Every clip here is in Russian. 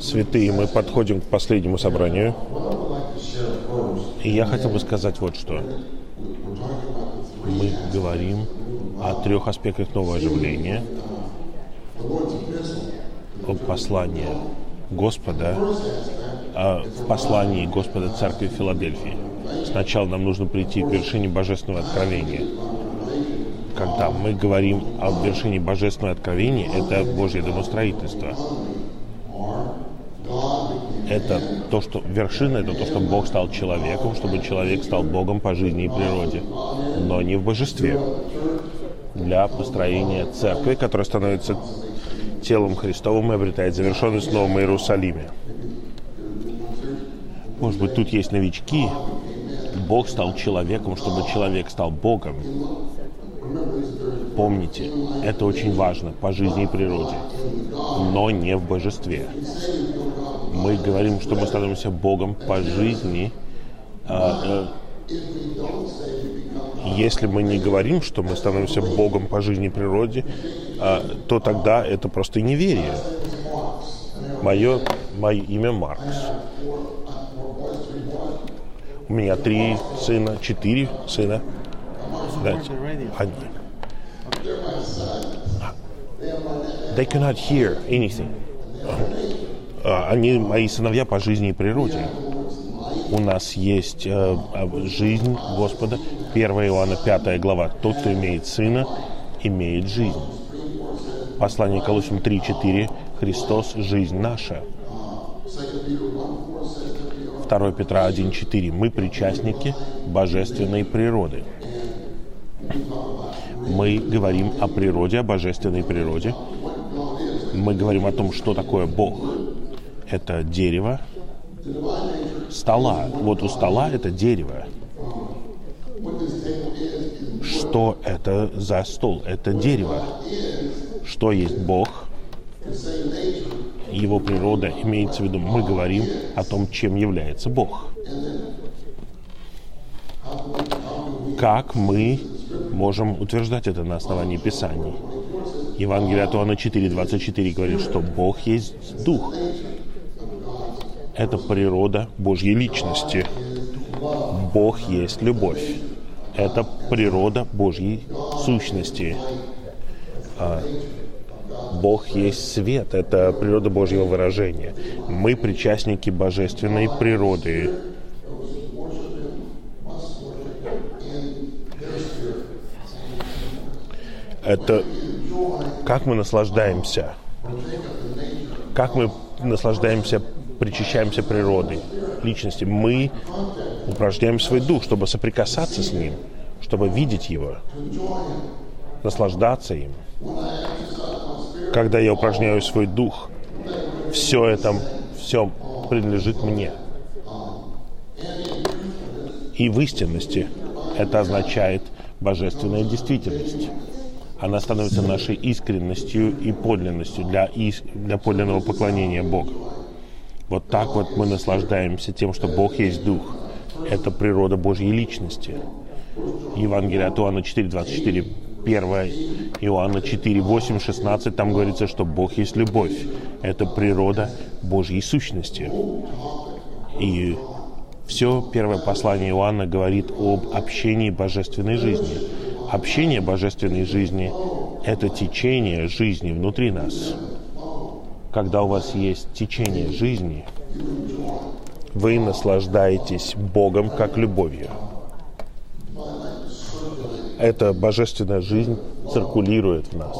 Святые, мы подходим к последнему собранию. И я хотел бы сказать вот что. Мы говорим о трех аспектах нового оживления, о послании Господа, о послании Господа Церкви Филадельфии. Сначала нам нужно прийти к вершине Божественного Откровения. Когда мы говорим о вершине Божественного Откровения, это Божье домостроительство. Это то, что вершина, это то, что Бог стал человеком, чтобы человек стал Богом по жизни и природе, но не в божестве. Для построения церкви, которая становится телом Христовым и обретает завершенность в Новом Иерусалиме. Может быть, тут есть новички. Бог стал человеком, чтобы человек стал Богом. Помните, это очень важно по жизни и природе, но не в божестве. Мы говорим, что мы становимся Богом по жизни. А, э, если мы не говорим, что мы становимся Богом по жизни и природе, а, то тогда это просто неверие. Мое, мое имя Маркс. У меня три сына, четыре сына. Знаете, они, they cannot hear anything. А, они мои сыновья по жизни и природе. У нас есть э, жизнь Господа. 1 Иоанна 5 глава. Тот, кто имеет сына, имеет жизнь. Послание Колосим 3.4. Христос – жизнь наша. 2 Петра 1.4. Мы причастники божественной природы. Мы говорим о природе, о божественной природе. Мы говорим о том, что такое Бог. Это дерево, стола. Вот у стола это дерево. Что это за стол? Это дерево. Что есть Бог? Его природа имеется в виду, мы говорим о том, чем является Бог. Как мы можем утверждать это на основании Писаний? Евангелие от Иоанна 4.24 говорит, что Бог есть Дух. Это природа Божьей личности. Бог есть любовь. Это природа Божьей сущности. А Бог есть свет, это природа Божьего выражения. Мы причастники божественной природы. Это как мы наслаждаемся, как мы наслаждаемся, причащаемся природой, личности. Мы упражняем свой дух, чтобы соприкасаться с ним, чтобы видеть его, наслаждаться им когда я упражняю свой дух, все это, все принадлежит мне. И в истинности это означает божественная действительность. Она становится нашей искренностью и подлинностью для, для подлинного поклонения Богу. Вот так вот мы наслаждаемся тем, что Бог есть Дух. Это природа Божьей личности. Евангелие от Иоанна 4.24 1 Иоанна 4, 8, 16, там говорится, что Бог есть любовь. Это природа Божьей сущности. И все первое послание Иоанна говорит об общении божественной жизни. Общение божественной жизни – это течение жизни внутри нас. Когда у вас есть течение жизни, вы наслаждаетесь Богом как любовью эта божественная жизнь циркулирует в нас.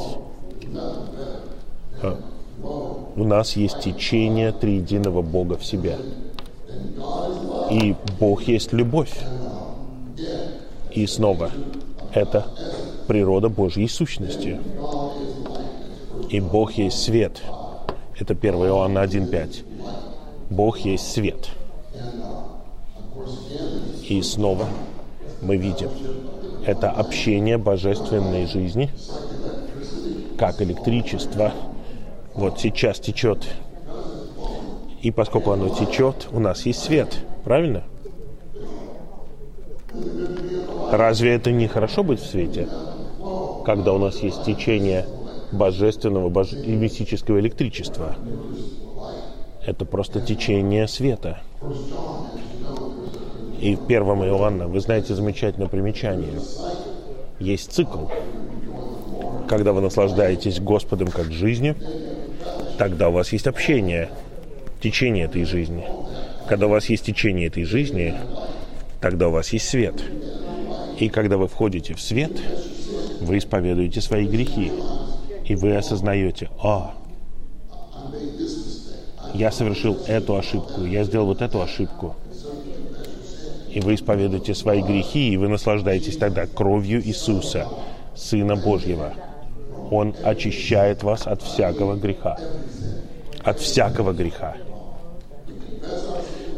У нас есть течение триединого Бога в себе. И Бог есть любовь. И снова, это природа Божьей сущности. И Бог есть свет. Это 1 Иоанна 1.5. Бог есть свет. И снова мы видим, это общение божественной жизни, как электричество. Вот сейчас течет. И поскольку оно течет, у нас есть свет. Правильно? Разве это не хорошо быть в свете? Когда у нас есть течение божественного боже... и мистического электричества. Это просто течение света. И в первом Иоанна, вы знаете замечательное примечание, есть цикл. Когда вы наслаждаетесь Господом как жизнью, тогда у вас есть общение, течение этой жизни. Когда у вас есть течение этой жизни, тогда у вас есть свет. И когда вы входите в свет, вы исповедуете свои грехи. И вы осознаете, а, я совершил эту ошибку, я сделал вот эту ошибку. И вы исповедуете свои грехи, и вы наслаждаетесь тогда кровью Иисуса, Сына Божьего. Он очищает вас от всякого греха. От всякого греха.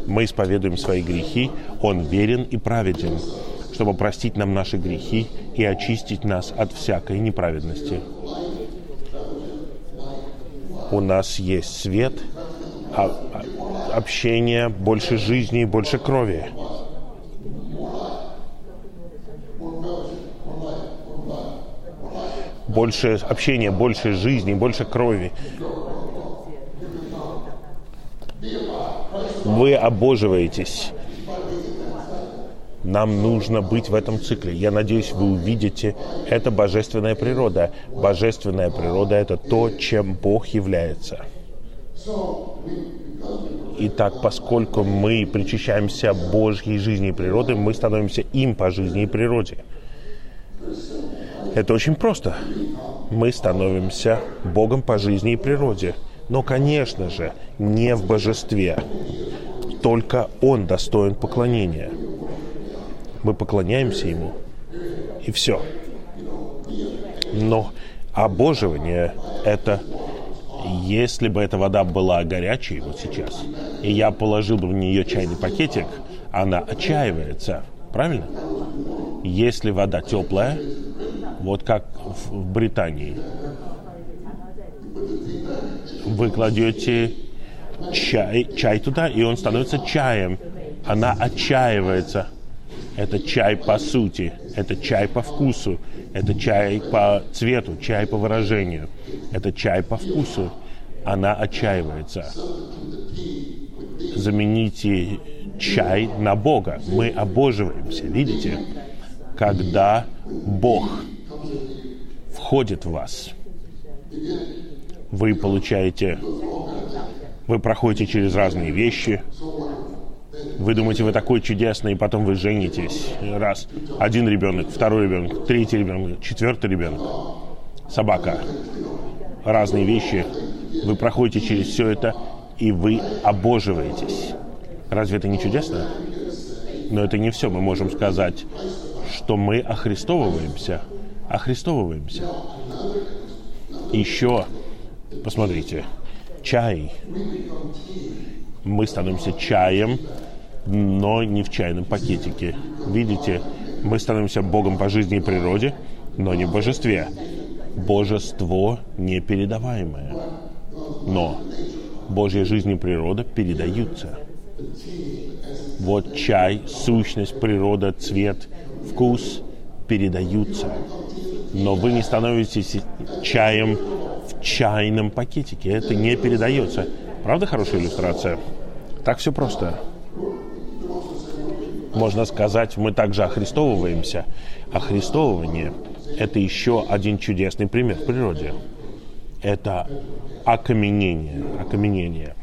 Мы исповедуем свои грехи, Он верен и праведен, чтобы простить нам наши грехи и очистить нас от всякой неправедности. У нас есть свет, а, а, общение, больше жизни больше крови. Больше общения, больше жизни, больше крови. Вы обоживаетесь. Нам нужно быть в этом цикле. Я надеюсь, вы увидите, это божественная природа. Божественная природа – это то, чем Бог является. Итак, поскольку мы причащаемся Божьей жизни и природы, мы становимся им по жизни и природе. Это очень просто. Мы становимся Богом по жизни и природе. Но, конечно же, не в божестве. Только Он достоин поклонения – мы поклоняемся Ему, и все. Но обоживание – это если бы эта вода была горячей вот сейчас, и я положил бы в нее чайный пакетик, она отчаивается, правильно? Если вода теплая, вот как в Британии, вы кладете чай, чай туда, и он становится чаем. Она отчаивается. Это чай по сути, это чай по вкусу, это чай по цвету, чай по выражению, это чай по вкусу. Она отчаивается. Замените чай на Бога. Мы обоживаемся, видите? Когда Бог входит в вас, вы получаете, вы проходите через разные вещи, вы думаете, вы такой чудесный, и потом вы женитесь. Раз. Один ребенок, второй ребенок, третий ребенок, четвертый ребенок. Собака. Разные вещи. Вы проходите через все это, и вы обоживаетесь. Разве это не чудесно? Но это не все. Мы можем сказать, что мы охристовываемся. Охристовываемся. Еще, посмотрите, чай. Мы становимся чаем, но не в чайном пакетике. Видите, мы становимся Богом по жизни и природе, но не в божестве. Божество непередаваемое. Но Божья жизнь и природа передаются. Вот чай, сущность, природа, цвет, вкус передаются. Но вы не становитесь чаем в чайном пакетике. Это не передается. Правда хорошая иллюстрация? Так все просто можно сказать, мы также охристовываемся. Охристовывание – это еще один чудесный пример в природе. Это окаменение. Окаменение.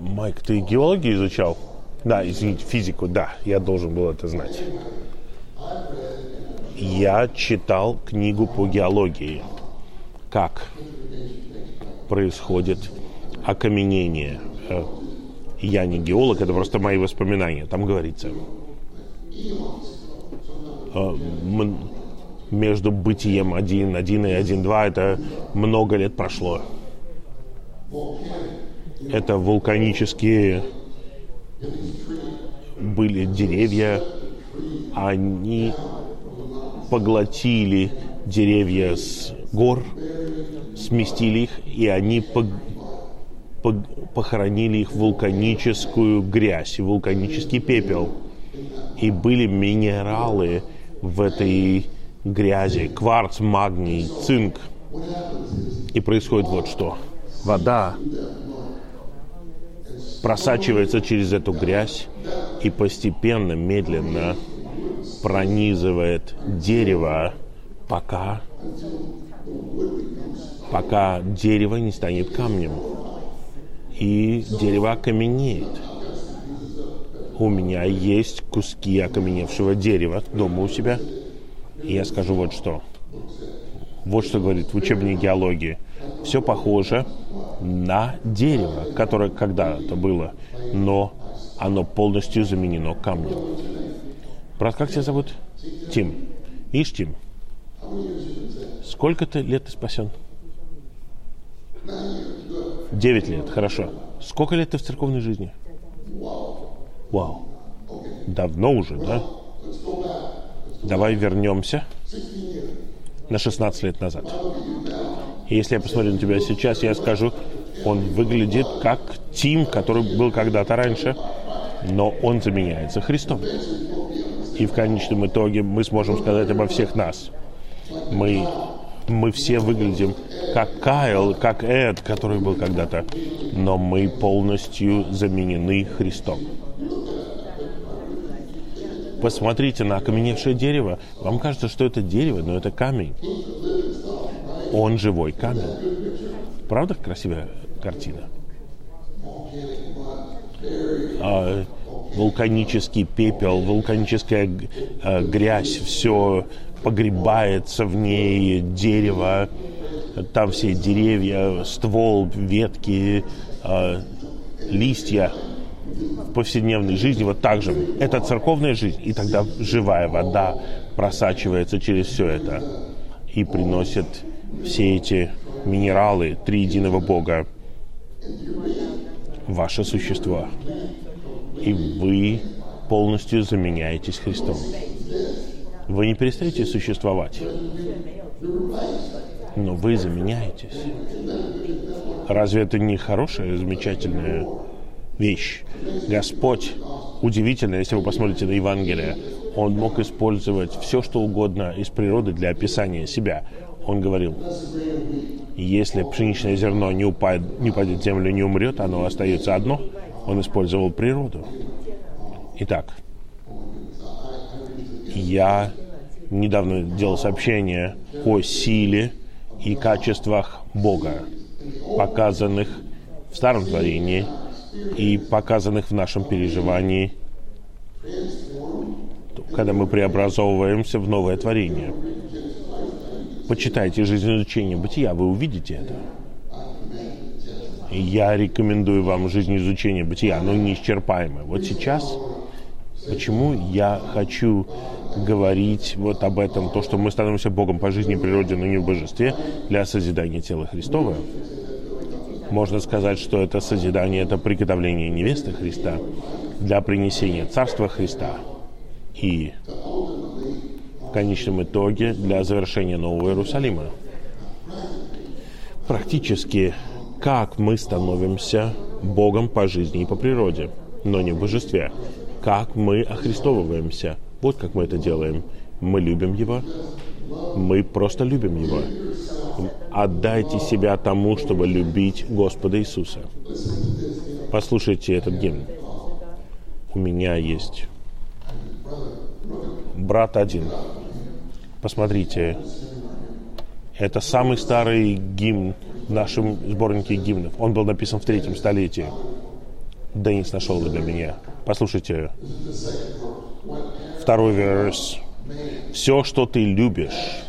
Майк, ты геологию изучал? Да, извините, физику, да, я должен был это знать. Я читал книгу по геологии. Как происходит окаменение э, я не геолог, это просто мои воспоминания. Там говорится, э, между бытием 1.1 и 1.2 это много лет прошло. Это вулканические были деревья, они поглотили деревья с гор, сместили их, и они похоронили их в вулканическую грязь, в вулканический пепел. И были минералы в этой грязи, кварц, магний, цинк. И происходит вот что. Вода просачивается через эту грязь и постепенно, медленно пронизывает дерево, пока, пока дерево не станет камнем. И дерево окаменеет. У меня есть куски окаменевшего дерева дома у себя. И я скажу вот что. Вот что говорит в учебнике геологии. Все похоже на дерево, которое когда-то было, но оно полностью заменено камнем. Брат, как тебя зовут? Тим. Ишь, Тим, сколько ты лет ты спасен? Девять лет, хорошо. Сколько лет ты в церковной жизни? Вау. Давно уже, да? Давай вернемся на 16 лет назад. И если я посмотрю на тебя сейчас, я скажу, он выглядит как Тим, который был когда-то раньше, но он заменяется Христом. И в конечном итоге мы сможем сказать обо всех нас. Мы, мы все выглядим как Кайл, как Эд, который был когда-то, но мы полностью заменены Христом. Посмотрите на окаменевшее дерево. Вам кажется, что это дерево, но это камень. Он живой камень. Правда красивая картина? А, вулканический пепел, вулканическая а, грязь, все погребается в ней, дерево, там все деревья, ствол, ветки, а, листья в повседневной жизни вот так же. Это церковная жизнь, и тогда живая вода просачивается через все это и приносит все эти минералы триединого Бога в ваше существо. И вы полностью заменяетесь Христом. Вы не перестаете существовать, но вы заменяетесь. Разве это не хорошая, замечательная вещь? Господь удивительно, если вы посмотрите на Евангелие, Он мог использовать все, что угодно из природы для описания себя. Он говорил, если пшеничное зерно не упадет, не упадет в землю, не умрет, оно остается одно. Он использовал природу. Итак, я недавно делал сообщение о силе и качествах Бога, показанных в Старом Творении и показанных в нашем переживании, когда мы преобразовываемся в новое творение – почитайте жизнеизучение бытия, вы увидите это. Я рекомендую вам жизнеизучение бытия, оно неисчерпаемое. Вот сейчас, почему я хочу говорить вот об этом, то, что мы становимся Богом по жизни и природе, но не в божестве, для созидания тела Христова. Можно сказать, что это созидание, это приготовление невесты Христа для принесения Царства Христа. И конечном итоге для завершения Нового Иерусалима. Практически, как мы становимся Богом по жизни и по природе, но не в божестве. Как мы охристовываемся. Вот как мы это делаем. Мы любим Его. Мы просто любим Его. Отдайте себя тому, чтобы любить Господа Иисуса. Послушайте этот гимн. У меня есть брат один. Посмотрите, это самый старый гимн в нашем сборнике гимнов. Он был написан в третьем столетии. Денис нашел его для меня. Послушайте. Второй верс. Все, что ты любишь,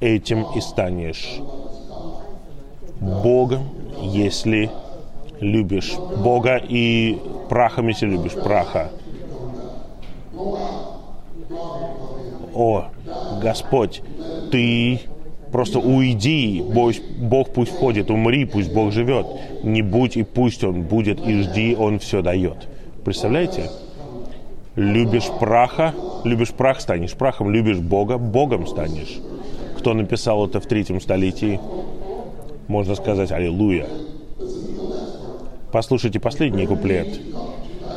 этим и станешь Богом, если любишь Бога, и прахом, если любишь праха о, Господь, Ты просто уйди, Бог, Бог пусть входит, умри, пусть Бог живет. Не будь и пусть Он будет, и жди, Он все дает. Представляете? Любишь праха, любишь прах, станешь прахом, любишь Бога, Богом станешь. Кто написал это в третьем столетии? Можно сказать «Аллилуйя». Послушайте последний куплет.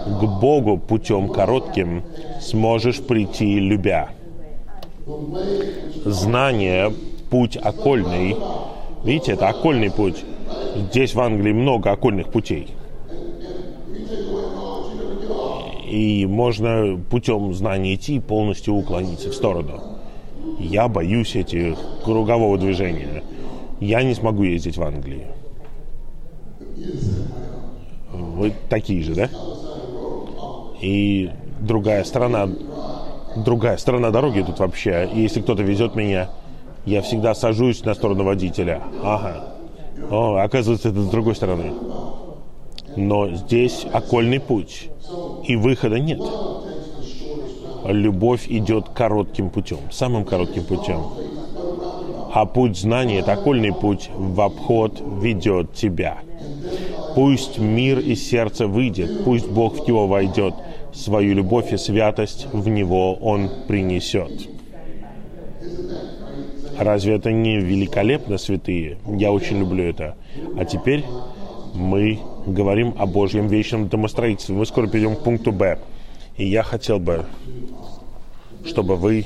«К Богу путем коротким сможешь прийти, любя». Знание, путь окольный. Видите, это окольный путь. Здесь в Англии много окольных путей. И можно путем знания идти и полностью уклониться в сторону. Я боюсь этих кругового движения. Я не смогу ездить в Англии. Вы такие же, да? И другая сторона, другая сторона дороги тут вообще. И если кто-то везет меня, я всегда сажусь на сторону водителя. Ага. О, оказывается, это с другой стороны. Но здесь окольный путь, и выхода нет. Любовь идет коротким путем, самым коротким путем. А путь знания, это окольный путь, в обход ведет тебя. Пусть мир из сердца выйдет, пусть Бог в него войдет, свою любовь и святость в него Он принесет. Разве это не великолепно, святые? Я очень люблю это. А теперь мы говорим о Божьем вечном домостроительстве. Мы скоро перейдем к пункту Б. И я хотел бы, чтобы вы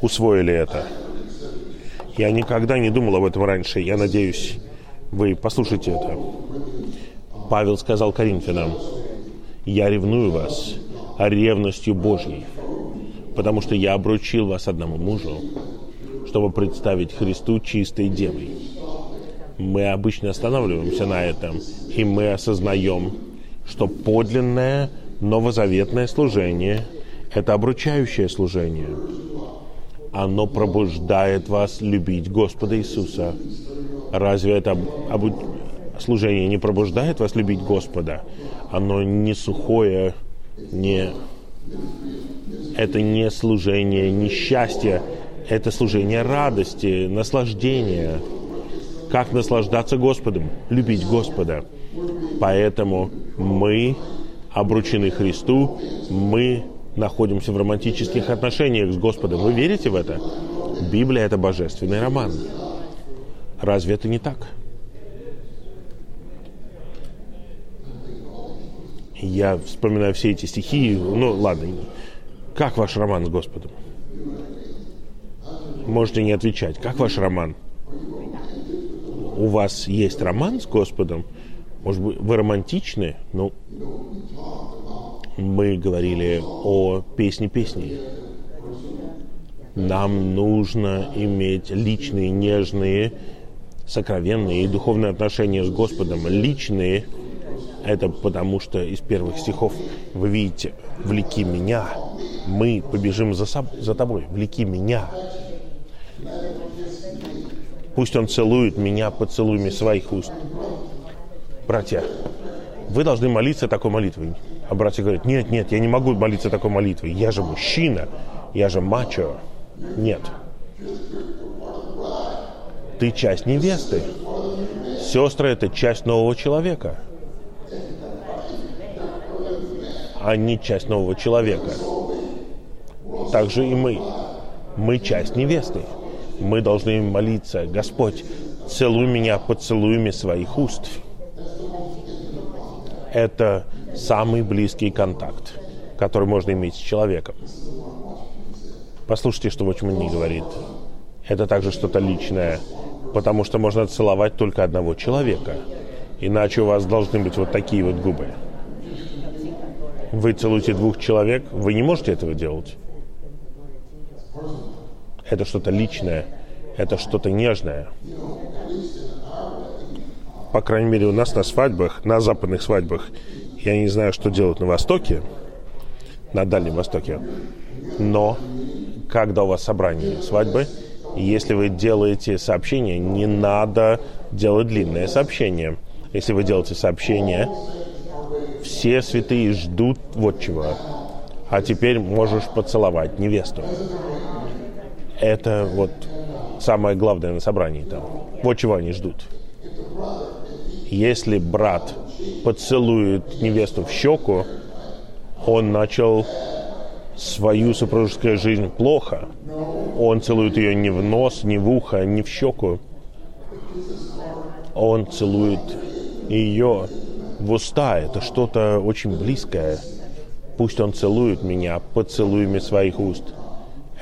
усвоили это. Я никогда не думал об этом раньше. Я надеюсь, вы послушайте это. Павел сказал Коринфянам, «Я ревную вас ревностью Божьей, потому что я обручил вас одному мужу, чтобы представить Христу чистой девой». Мы обычно останавливаемся на этом, и мы осознаем, что подлинное новозаветное служение – это обручающее служение. Оно пробуждает вас любить Господа Иисуса. Разве это обу служение не пробуждает вас любить Господа, оно не сухое, не... Это не служение несчастья, это служение радости, наслаждения. Как наслаждаться Господом, любить Господа. Поэтому мы обручены Христу, мы находимся в романтических отношениях с Господом. Вы верите в это? Библия – это божественный роман. Разве это не так? я вспоминаю все эти стихи. Ну, ладно. Как ваш роман с Господом? Можете не отвечать. Как ваш роман? У вас есть роман с Господом? Может быть, вы романтичны? Ну, мы говорили о песне песни. Нам нужно иметь личные, нежные, сокровенные и духовные отношения с Господом. Личные – это потому, что из первых стихов вы видите «Влеки меня, мы побежим за, соб- за тобой, влеки меня». Пусть он целует меня поцелуями своих уст. Братья, вы должны молиться такой молитвой. А братья говорят, нет, нет, я не могу молиться такой молитвой. Я же мужчина, я же мачо. Нет. Ты часть невесты. Сестры – это часть нового человека – не часть нового человека. Также и мы. Мы часть невесты. Мы должны молиться, Господь, целуй меня поцелуями своих уст. Это самый близкий контакт, который можно иметь с человеком. Послушайте, что Watchman говорит. Это также что-то личное, потому что можно целовать только одного человека. Иначе у вас должны быть вот такие вот губы вы целуете двух человек, вы не можете этого делать. Это что-то личное, это что-то нежное. По крайней мере, у нас на свадьбах, на западных свадьбах, я не знаю, что делать на Востоке, на Дальнем Востоке, но когда у вас собрание свадьбы, если вы делаете сообщение, не надо делать длинное сообщение. Если вы делаете сообщение, все святые ждут вот чего. А теперь можешь поцеловать невесту. Это вот самое главное на собрании там. Вот чего они ждут. Если брат поцелует невесту в щеку, он начал свою супружескую жизнь плохо. Он целует ее не в нос, не в ухо, не в щеку. Он целует ее в уста. Это что-то очень близкое. Пусть он целует меня поцелуями своих уст.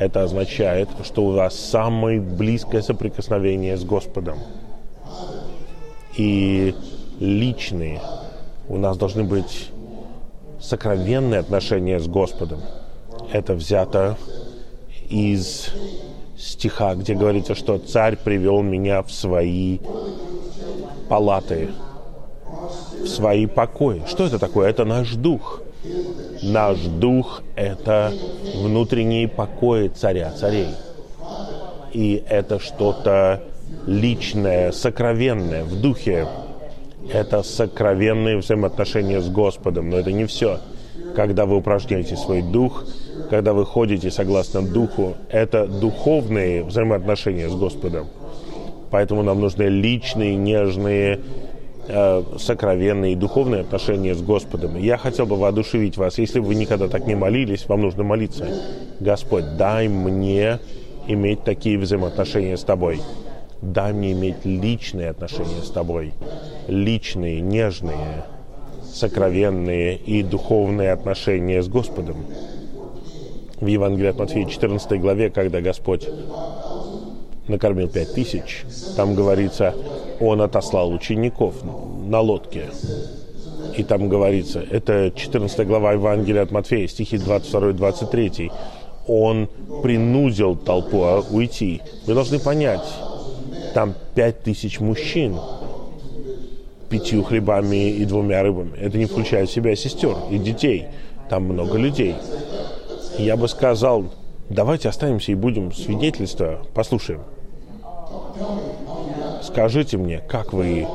Это означает, что у вас самое близкое соприкосновение с Господом. И личные. У нас должны быть сокровенные отношения с Господом. Это взято из стиха, где говорится, что царь привел меня в свои палаты, в свои покои. Что это такое? Это наш дух. Наш дух — это внутренние покои царя царей. И это что-то личное, сокровенное в духе. Это сокровенные взаимоотношения с Господом, но это не все. Когда вы упражняете свой дух, когда вы ходите согласно духу, это духовные взаимоотношения с Господом. Поэтому нам нужны личные, нежные, э, сокровенные, духовные отношения с Господом. Я хотел бы воодушевить вас, если вы никогда так не молились, вам нужно молиться. Господь, дай мне иметь такие взаимоотношения с Тобой. Дай мне иметь личные отношения с Тобой. Личные, нежные, сокровенные и духовные отношения с Господом в Евангелии от Матфея 14 главе, когда Господь накормил пять тысяч, там говорится, Он отослал учеников на лодке. И там говорится, это 14 глава Евангелия от Матфея, стихи 22-23. Он принудил толпу а, уйти. Вы должны понять, там пять тысяч мужчин, пятью хлебами и двумя рыбами. Это не включает в себя сестер и детей. Там много людей я бы сказал, давайте останемся и будем свидетельство, послушаем. Скажите мне, как вы,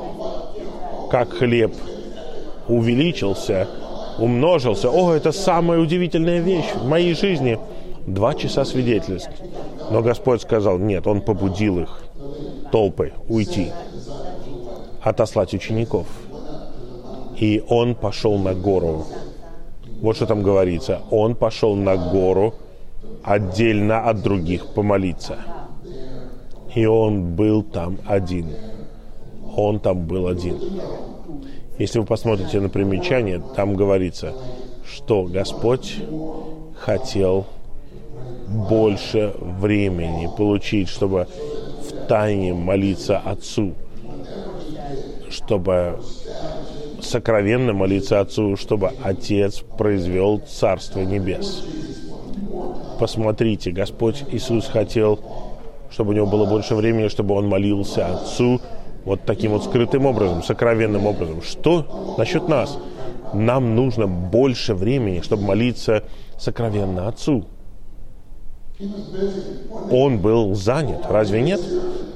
как хлеб увеличился, умножился. О, это самая удивительная вещь в моей жизни. Два часа свидетельств. Но Господь сказал, нет, Он побудил их, толпы, уйти, отослать учеников. И Он пошел на гору вот что там говорится. Он пошел на гору отдельно от других помолиться. И он был там один. Он там был один. Если вы посмотрите на примечание, там говорится, что Господь хотел больше времени получить, чтобы в тайне молиться Отцу, чтобы сокровенно молиться Отцу, чтобы Отец произвел Царство Небес. Посмотрите, Господь Иисус хотел, чтобы у него было больше времени, чтобы он молился Отцу вот таким вот скрытым образом, сокровенным образом. Что насчет нас? Нам нужно больше времени, чтобы молиться сокровенно Отцу. Он был занят, разве нет?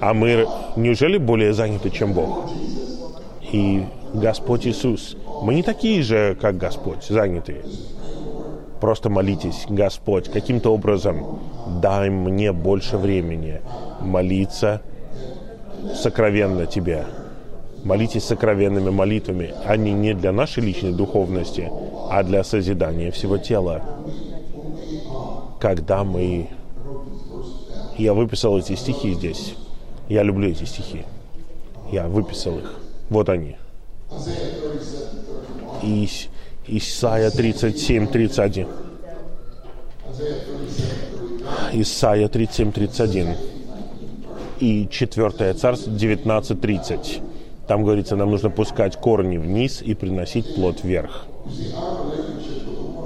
А мы неужели более заняты, чем Бог? И Господь Иисус. Мы не такие же, как Господь, занятые. Просто молитесь, Господь, каким-то образом дай мне больше времени молиться сокровенно Тебе. Молитесь сокровенными молитвами. Они не для нашей личной духовности, а для созидания всего тела. Когда мы... Я выписал эти стихи здесь. Я люблю эти стихи. Я выписал их. Вот они. Ис, Исайя 37, 31. Исайя 37, 31. И 4 царство 19, 30. Там говорится, нам нужно пускать корни вниз и приносить плод вверх.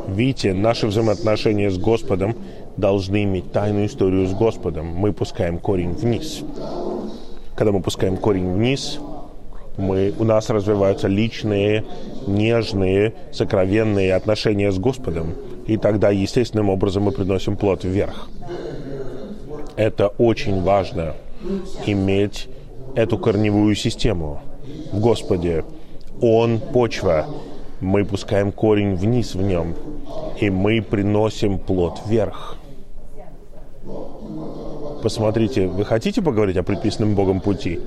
Видите, наши взаимоотношения с Господом должны иметь тайную историю с Господом. Мы пускаем корень вниз. Когда мы пускаем корень вниз, мы, у нас развиваются личные, нежные, сокровенные отношения с Господом. И тогда естественным образом мы приносим плод вверх. Это очень важно, иметь эту корневую систему в Господе. Он почва, мы пускаем корень вниз в нем, и мы приносим плод вверх. Посмотрите, вы хотите поговорить о предписанном Богом пути?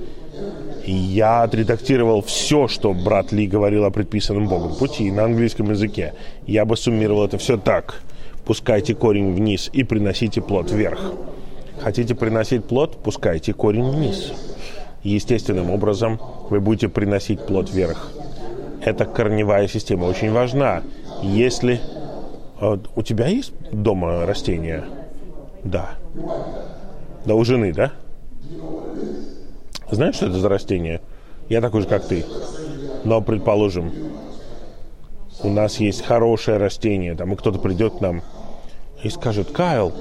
Я отредактировал все, что брат Ли говорил о предписанном Богом пути на английском языке. Я бы суммировал это все так. Пускайте корень вниз и приносите плод вверх. Хотите приносить плод? Пускайте корень вниз. Естественным образом вы будете приносить плод вверх. Эта корневая система очень важна. Если... Э, у тебя есть дома растения? Да. Да у жены, да? Знаешь, что это за растение? Я такой же, как ты. Но, предположим, у нас есть хорошее растение, там, и кто-то придет к нам и скажет, Кайл,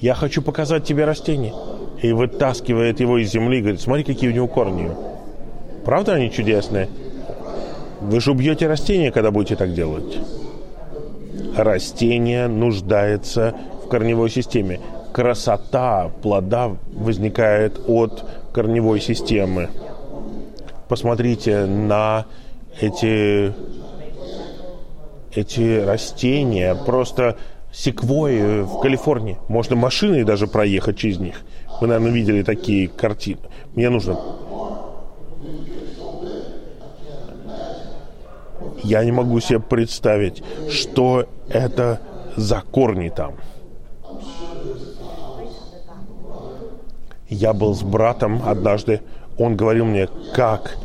я хочу показать тебе растение. И вытаскивает его из земли и говорит, смотри, какие у него корни. Правда они чудесные? Вы же убьете растение, когда будете так делать. Растение нуждается в корневой системе. Красота плода возникает от корневой системы. Посмотрите на эти, эти растения. Просто секвои в Калифорнии. Можно машиной даже проехать через них. Вы, наверное, видели такие картины. Мне нужно... Я не могу себе представить, что это за корни там. Я был с братом однажды. Он говорил мне, как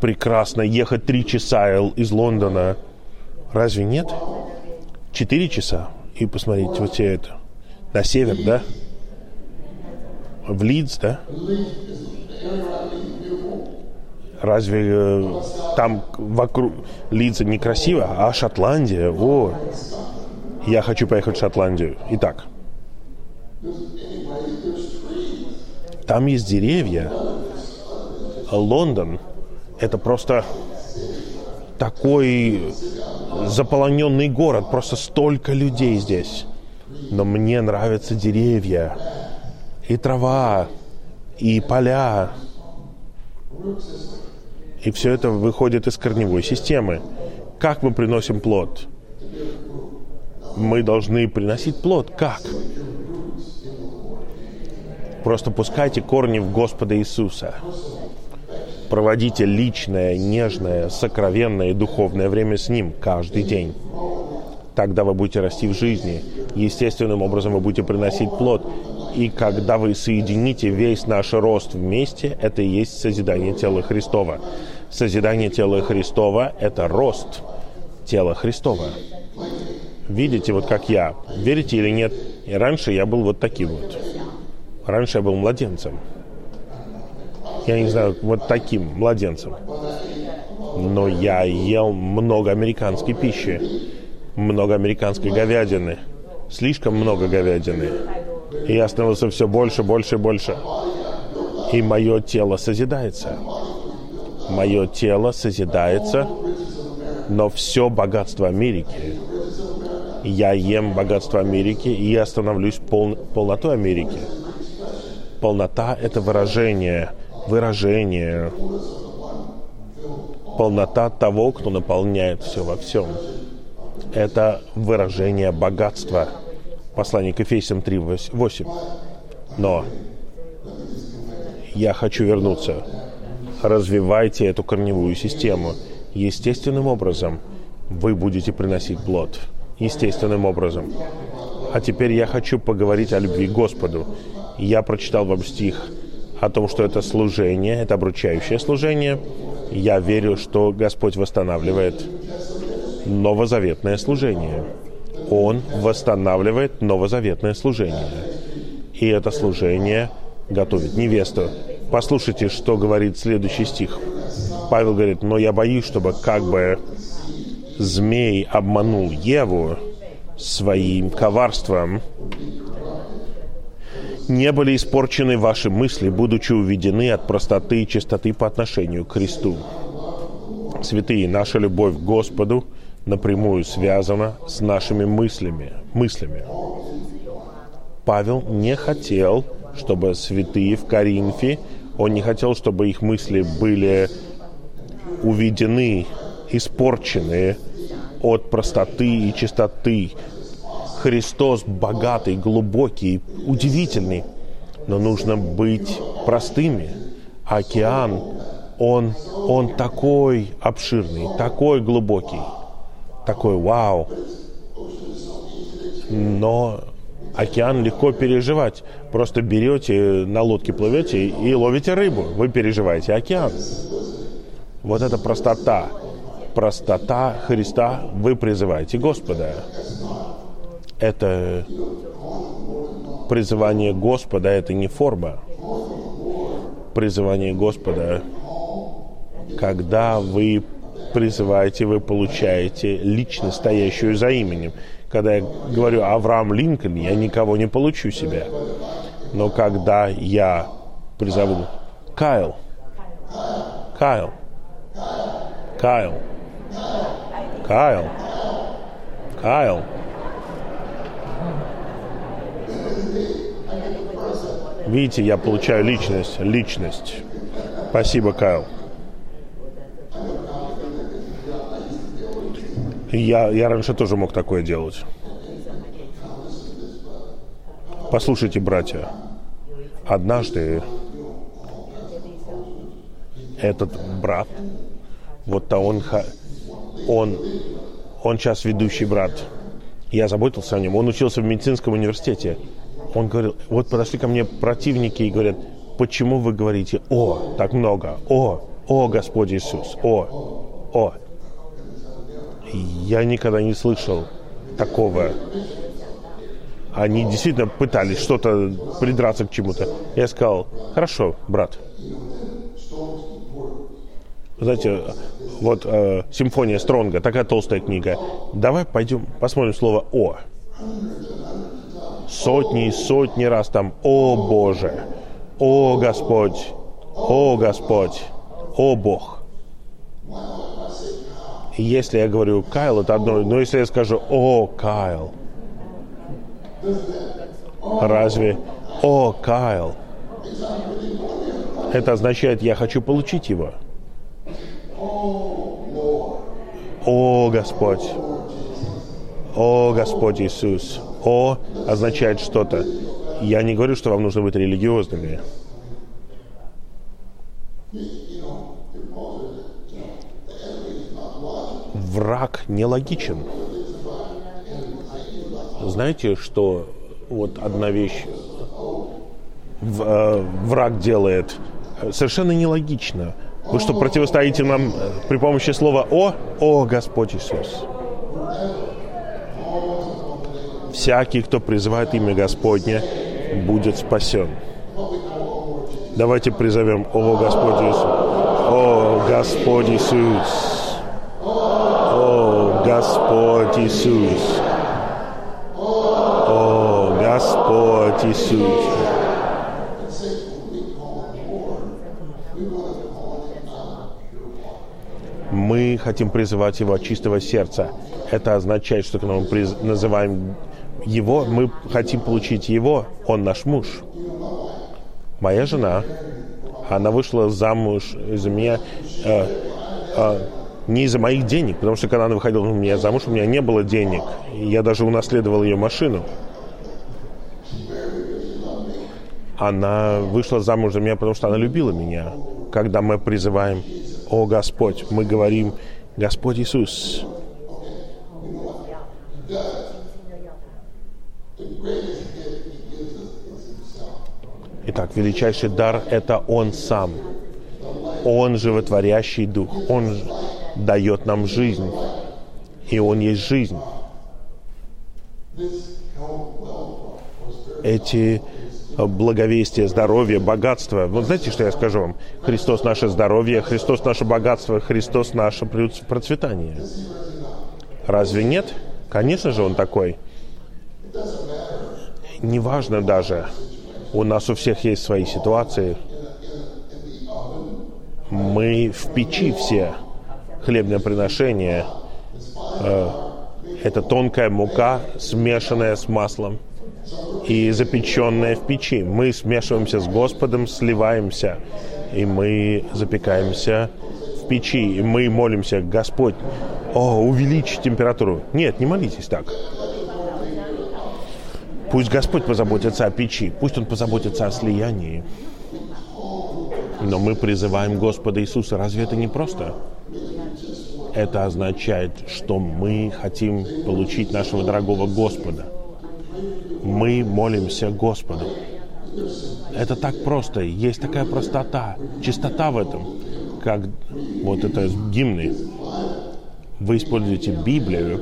прекрасно ехать три часа из Лондона. Разве нет? Четыре часа и посмотреть вот все это. На север, да? В Лидс, да? Разве э, там вокруг Лидса некрасиво, а Шотландия, вот. Я хочу поехать в Шотландию. Итак, там есть деревья. Лондон – это просто такой заполоненный город, просто столько людей здесь. Но мне нравятся деревья, и трава, и поля. И все это выходит из корневой системы. Как мы приносим плод? Мы должны приносить плод. Как? Просто пускайте корни в Господа Иисуса проводите личное, нежное, сокровенное и духовное время с Ним каждый день. Тогда вы будете расти в жизни. Естественным образом вы будете приносить плод. И когда вы соедините весь наш рост вместе, это и есть созидание тела Христова. Созидание тела Христова – это рост тела Христова. Видите, вот как я. Верите или нет? И раньше я был вот таким вот. Раньше я был младенцем я не знаю, вот таким младенцем. Но я ел много американской пищи, много американской говядины, слишком много говядины. И я становился все больше, больше и больше. И мое тело созидается. Мое тело созидается, но все богатство Америки. Я ем богатство Америки, и я становлюсь пол, полнотой Америки. Полнота – это выражение выражение, полнота того, кто наполняет все во всем. Это выражение богатства. Послание к Ефесям 3.8. Но я хочу вернуться. Развивайте эту корневую систему. Естественным образом вы будете приносить плод. Естественным образом. А теперь я хочу поговорить о любви к Господу. Я прочитал вам стих о том, что это служение, это обручающее служение. Я верю, что Господь восстанавливает новозаветное служение. Он восстанавливает новозаветное служение. И это служение готовит невесту. Послушайте, что говорит следующий стих. Павел говорит, но я боюсь, чтобы как бы змей обманул Еву своим коварством, не были испорчены ваши мысли, будучи уведены от простоты и чистоты по отношению к Христу. Святые, наша любовь к Господу напрямую связана с нашими мыслями. мыслями. Павел не хотел, чтобы святые в Коринфе, он не хотел, чтобы их мысли были уведены, испорчены от простоты и чистоты Христос богатый, глубокий, удивительный. Но нужно быть простыми. Океан, он, он такой обширный, такой глубокий, такой вау. Но океан легко переживать. Просто берете, на лодке плывете и ловите рыбу. Вы переживаете океан. Вот это простота. Простота Христа вы призываете Господа это Призывание Господа – это не форма. Призывание Господа, когда вы призываете, вы получаете личность, стоящую за именем. Когда я говорю Авраам Линкольн, я никого не получу себя. Но когда я призову Кайл, Кайл, Кайл, Кайл, Кайл, Видите, я получаю личность, личность. Спасибо, Кайл. Я, я раньше тоже мог такое делать. Послушайте, братья, однажды этот брат, вот-то он, он, он сейчас ведущий брат. Я заботился о нем. Он учился в медицинском университете. Он говорил, вот подошли ко мне противники и говорят, почему вы говорите «О» так много? «О», «О, Господь Иисус», «О», «О». Я никогда не слышал такого. Они действительно пытались что-то придраться к чему-то. Я сказал, хорошо, брат. Знаете, вот э, симфония Стронга, такая толстая книга. Давай пойдем посмотрим слово «О». Сотни и сотни раз там «О Боже», «О Господь», «О Господь», «О Бог». И если я говорю Кайл, это одно, но если я скажу О, Кайл, разве О, Кайл, это означает, я хочу получить его. О, Господь, О, Господь Иисус. О означает что-то. Я не говорю, что вам нужно быть религиозными. враг нелогичен. Знаете, что вот одна вещь э, враг делает совершенно нелогично. Вы что, противостоите нам э, при помощи слова «О»? «О, Господь Иисус». Всякий, кто призывает имя Господне, будет спасен. Давайте призовем «О, Господь Иисус». «О, Господь Иисус». Господь Иисус. О, Господь Иисус. Хотим призывать Его от чистого сердца. Это означает, что когда мы приз... называем Его, мы хотим получить Его. Он наш муж. Моя жена, она вышла замуж за меня э, э, не из-за моих денег, потому что когда она выходила у меня замуж, у меня не было денег. Я даже унаследовал ее машину. Она вышла замуж за меня, потому что она любила меня. Когда мы призываем «О Господь», мы говорим «Господь Иисус». Итак, величайший дар – это Он сам. Он животворящий дух. Он дает нам жизнь. И Он есть жизнь. Эти благовестие, здоровье, богатство. Вот знаете, что я скажу вам? Христос наше здоровье, Христос наше богатство, Христос наше процветание. Разве нет? Конечно же, Он такой. Неважно даже, у нас у всех есть свои ситуации. Мы в печи все хлебное приношение э, – это тонкая мука, смешанная с маслом и запеченная в печи. Мы смешиваемся с Господом, сливаемся, и мы запекаемся в печи, и мы молимся, Господь, о, увеличь температуру. Нет, не молитесь так. Пусть Господь позаботится о печи, пусть Он позаботится о слиянии. Но мы призываем Господа Иисуса. Разве это не просто? Это означает, что мы хотим получить нашего дорогого Господа. Мы молимся Господу. Это так просто. Есть такая простота, чистота в этом, как вот это гимны. Вы используете Библию,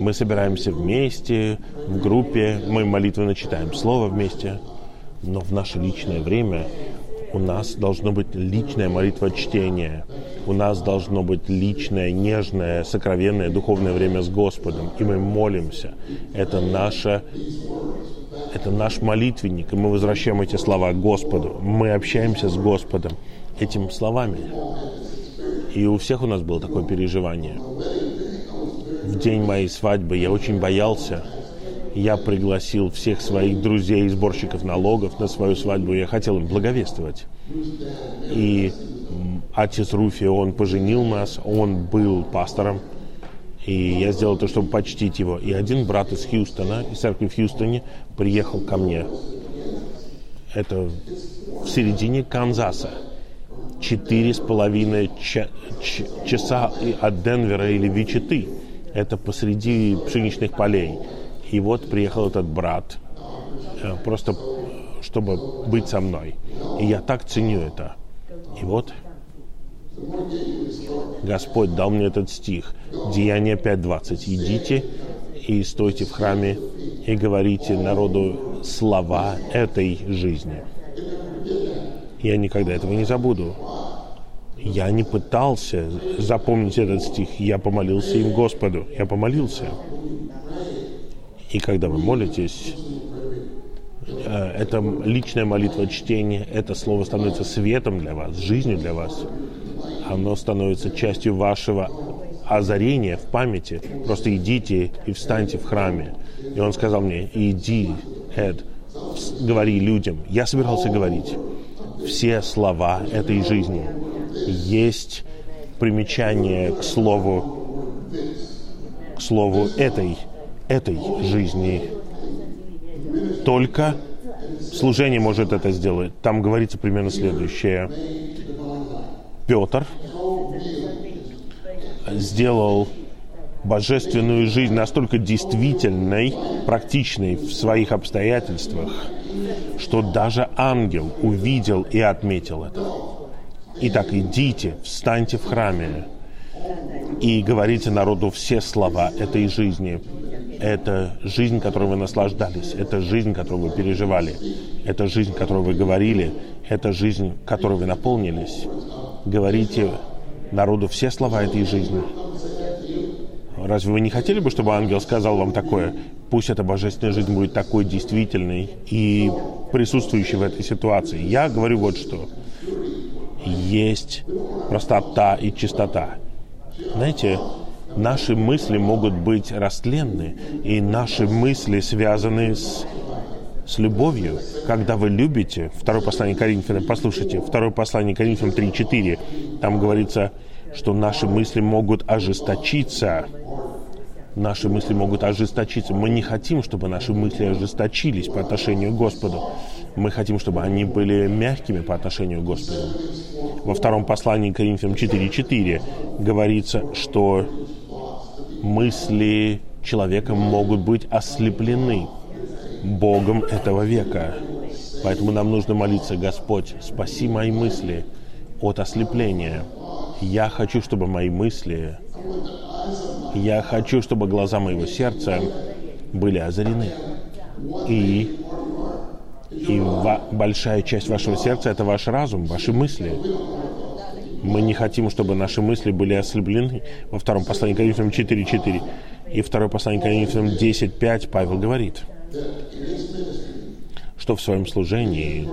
Мы собираемся вместе, в группе, мы молитвенно читаем Слово вместе, но в наше личное время у нас должно быть личная молитва чтения. У нас должно быть личное, нежное, сокровенное духовное время с Господом. И мы молимся. Это наша это наш молитвенник, и мы возвращаем эти слова Господу. Мы общаемся с Господом этими словами. И у всех у нас было такое переживание. В день моей свадьбы я очень боялся. Я пригласил всех своих друзей и сборщиков налогов на свою свадьбу. Я хотел им благовествовать. И отец Руфи, он поженил нас, он был пастором. И я сделал то, чтобы почтить его. И один брат из Хьюстона, из церкви в Хьюстоне, приехал ко мне. Это в середине Канзаса. Четыре с половиной часа от Денвера или Вичиты. Это посреди пшеничных полей. И вот приехал этот брат, э, просто чтобы быть со мной. И я так ценю это. И вот Господь дал мне этот стих. Деяние 5.20. «Идите и стойте в храме и говорите народу слова этой жизни». Я никогда этого не забуду. Я не пытался запомнить этот стих. Я помолился им Господу. Я помолился. И когда вы молитесь, э, это личная молитва чтения, это слово становится светом для вас, жизнью для вас оно становится частью вашего озарения в памяти. Просто идите и встаньте в храме. И он сказал мне, иди, Эд, говори людям. Я собирался говорить. Все слова этой жизни. Есть примечание к слову, к слову этой, этой жизни. Только служение может это сделать. Там говорится примерно следующее. Петр сделал божественную жизнь настолько действительной, практичной в своих обстоятельствах, что даже ангел увидел и отметил это. Итак, идите, встаньте в храме и говорите народу все слова этой жизни. Это жизнь, которой вы наслаждались, это жизнь, которую вы переживали, это жизнь, которую вы говорили, это жизнь, которой вы наполнились говорите народу все слова этой жизни. Разве вы не хотели бы, чтобы ангел сказал вам такое? Пусть эта божественная жизнь будет такой действительной и присутствующей в этой ситуации. Я говорю вот что. Есть простота и чистота. Знаете, наши мысли могут быть растленны, и наши мысли связаны с с любовью, когда вы любите, второе послание Коринфянам, послушайте, второе послание Коринфянам 3.4, там говорится, что наши мысли могут ожесточиться. Наши мысли могут ожесточиться. Мы не хотим, чтобы наши мысли ожесточились по отношению к Господу. Мы хотим, чтобы они были мягкими по отношению к Господу. Во втором послании Коринфянам 4.4 говорится, что мысли человека могут быть ослеплены Богом этого века. Поэтому нам нужно молиться, Господь, спаси мои мысли от ослепления. Я хочу, чтобы мои мысли, я хочу, чтобы глаза моего сердца были озарены. И, и ва, большая часть вашего сердца – это ваш разум, ваши мысли. Мы не хотим, чтобы наши мысли были ослеплены. Во втором послании Коринфянам 4.4 и второе послание Коринфянам 10.5 Павел говорит – что в своем служении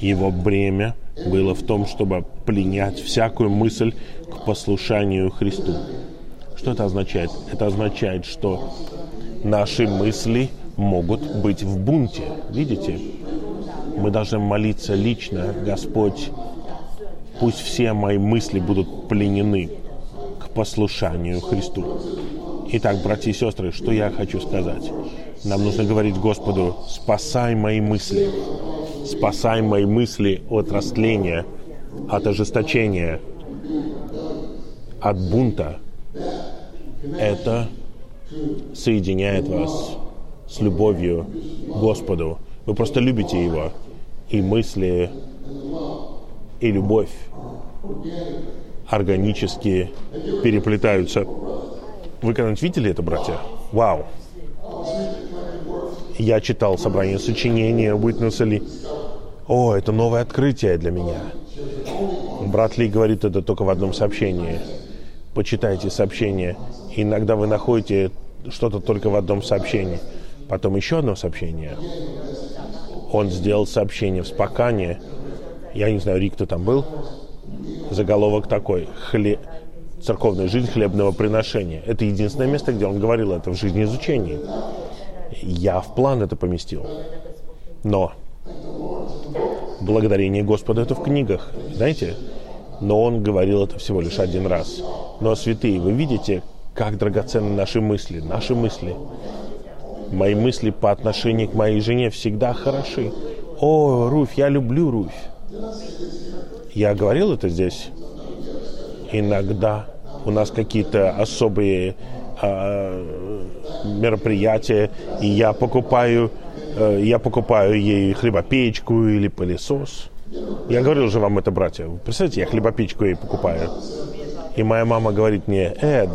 его бремя было в том, чтобы пленять всякую мысль к послушанию Христу. Что это означает? Это означает, что наши мысли могут быть в бунте. Видите? Мы должны молиться лично, Господь, пусть все мои мысли будут пленены к послушанию Христу. Итак, братья и сестры, что я хочу сказать? Нам нужно говорить Господу, спасай мои мысли, спасай мои мысли от растления, от ожесточения, от бунта. Это соединяет вас с любовью Господу. Вы просто любите Его. И мысли, и любовь органически переплетаются. Вы когда-нибудь видели это, братья? Вау. Я читал собрание сочинения Уитнеса Ли. О, это новое открытие для меня. Брат Ли говорит это только в одном сообщении. Почитайте сообщение. Иногда вы находите что-то только в одном сообщении. Потом еще одно сообщение. Он сделал сообщение в Спокане. Я не знаю, Рик, кто там был. Заголовок такой. Хле... Церковная жизнь хлебного приношения. Это единственное место, где он говорил это в жизни изучения. Я в план это поместил. Но благодарение Господу это в книгах. Знаете? Но он говорил это всего лишь один раз. Но, святые, вы видите, как драгоценны наши мысли, наши мысли. Мои мысли по отношению к моей жене всегда хороши. О, Руфь, я люблю Руфь. Я говорил это здесь. Иногда у нас какие-то особые э, мероприятия, и я покупаю, э, я покупаю ей хлебопечку или пылесос. Я говорил же вам это, братья. Представляете, я хлебопечку ей покупаю. И моя мама говорит мне, Эд,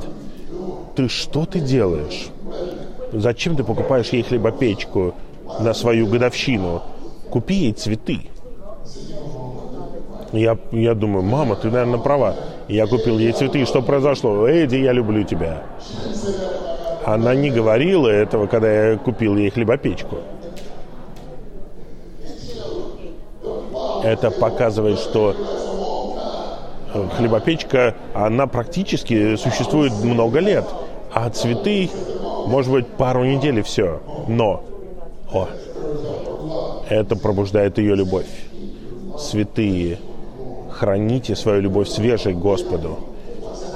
ты что ты делаешь? Зачем ты покупаешь ей хлебопечку на свою годовщину? Купи ей цветы. Я, я думаю, мама, ты, наверное, права. Я купил ей цветы. Что произошло? Эдди, я люблю тебя. Она не говорила этого, когда я купил ей хлебопечку. Это показывает, что хлебопечка, она практически существует много лет. А цветы, может быть, пару недель и все. Но, о, это пробуждает ее любовь. Святые, храните свою любовь свежей Господу.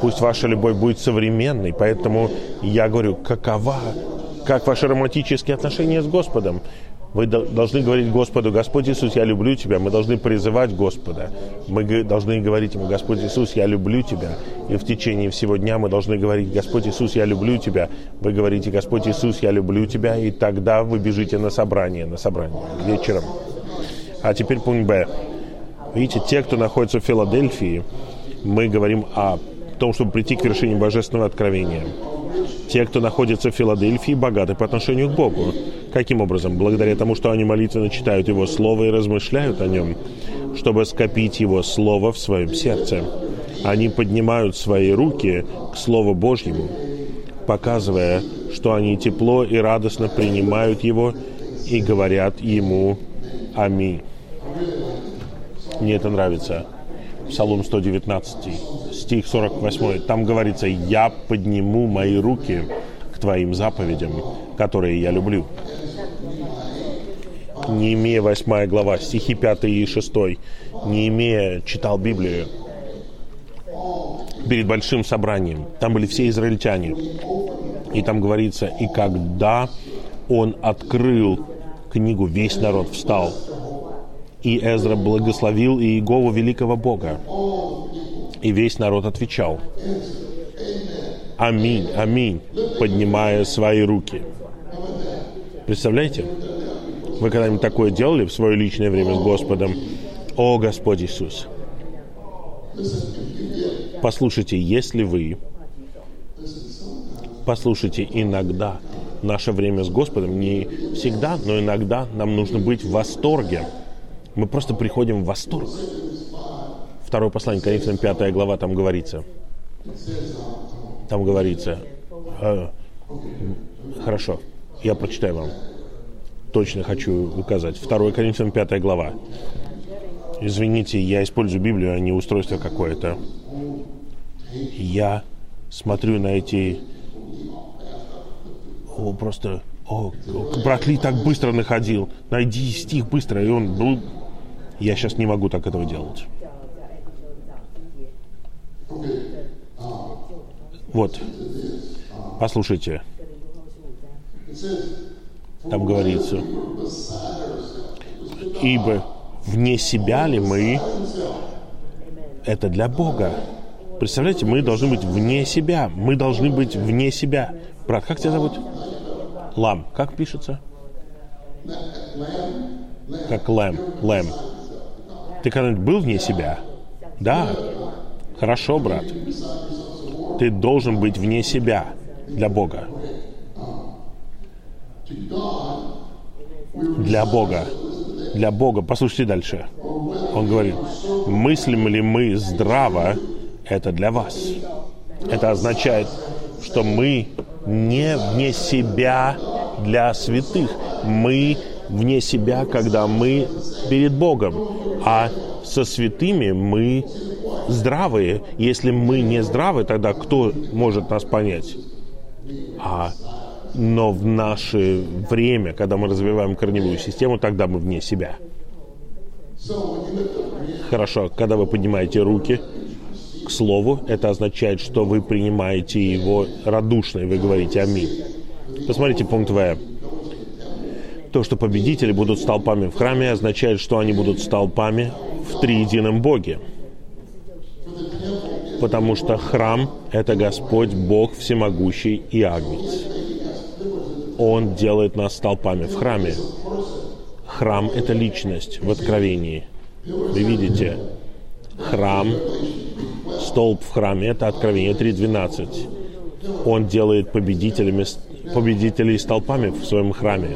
Пусть ваша любовь будет современной, поэтому я говорю, какова, как ваши романтические отношения с Господом? Вы должны говорить Господу, Господь Иисус, я люблю Тебя. Мы должны призывать Господа. Мы должны говорить Ему, Господь Иисус, я люблю Тебя. И в течение всего дня мы должны говорить, Господь Иисус, я люблю Тебя. Вы говорите, Господь Иисус, я люблю Тебя. И тогда вы бежите на собрание, на собрание вечером. А теперь пункт Б. Видите, те, кто находится в Филадельфии, мы говорим о том, чтобы прийти к вершине божественного откровения. Те, кто находится в Филадельфии, богаты по отношению к Богу. Каким образом? Благодаря тому, что они молитвенно читают Его Слово и размышляют о Нем, чтобы скопить Его Слово в своем сердце. Они поднимают свои руки к Слову Божьему, показывая, что они тепло и радостно принимают Его и говорят Ему «Аминь». Мне это нравится. Псалом 119, стих 48. Там говорится, «Я подниму мои руки к Твоим заповедям, которые я люблю». Неемея 8 глава, стихи 5 и 6. Неемея читал Библию перед большим собранием. Там были все израильтяне. И там говорится, и когда он открыл книгу, весь народ встал – и Эзра благословил Иегову великого Бога. И весь народ отвечал. Аминь, аминь, поднимая свои руки. Представляете? Вы когда-нибудь такое делали в свое личное время с Господом? О, Господь Иисус! Послушайте, если вы послушайте, иногда наше время с Господом не всегда, но иногда нам нужно быть в восторге мы просто приходим в восторг. Второе послание Коринфянам, пятая глава, там говорится. Там говорится. Э, хорошо, я прочитаю вам. Точно хочу указать. Второе Коринфянам, пятая глава. Извините, я использую Библию, а не устройство какое-то. Я смотрю на эти... О, просто... О, брат Ли так быстро находил. Найди стих быстро. И он был я сейчас не могу так этого делать. Вот. Послушайте. Там говорится. Ибо вне себя ли мы, это для Бога. Представляете, мы должны быть вне себя. Мы должны быть вне себя. Брат, как тебя зовут? Лам. Как пишется? Как Лэм. Лэм. Ты когда-нибудь был вне себя? Да. Хорошо, брат. Ты должен быть вне себя. для Бога. Для Бога. Для Бога. Послушайте дальше. Он говорит, мыслим ли мы здраво, это для вас. Это означает, что мы не вне себя для святых. Мы вне себя, когда мы перед Богом. А со святыми мы здравые. Если мы не здравы, тогда кто может нас понять? А, но в наше время, когда мы развиваем корневую систему, тогда мы вне себя. Хорошо, когда вы поднимаете руки к слову, это означает, что вы принимаете его радушно, и вы говорите «Аминь». Посмотрите пункт В. То, что победители будут столпами в храме, означает, что они будут столпами в триедином Боге. Потому что храм — это Господь, Бог всемогущий и Агнец. Он делает нас столпами в храме. Храм — это личность в Откровении. Вы видите, храм, столб в храме — это Откровение 3.12. Он делает победителями, победителей столпами в своем храме.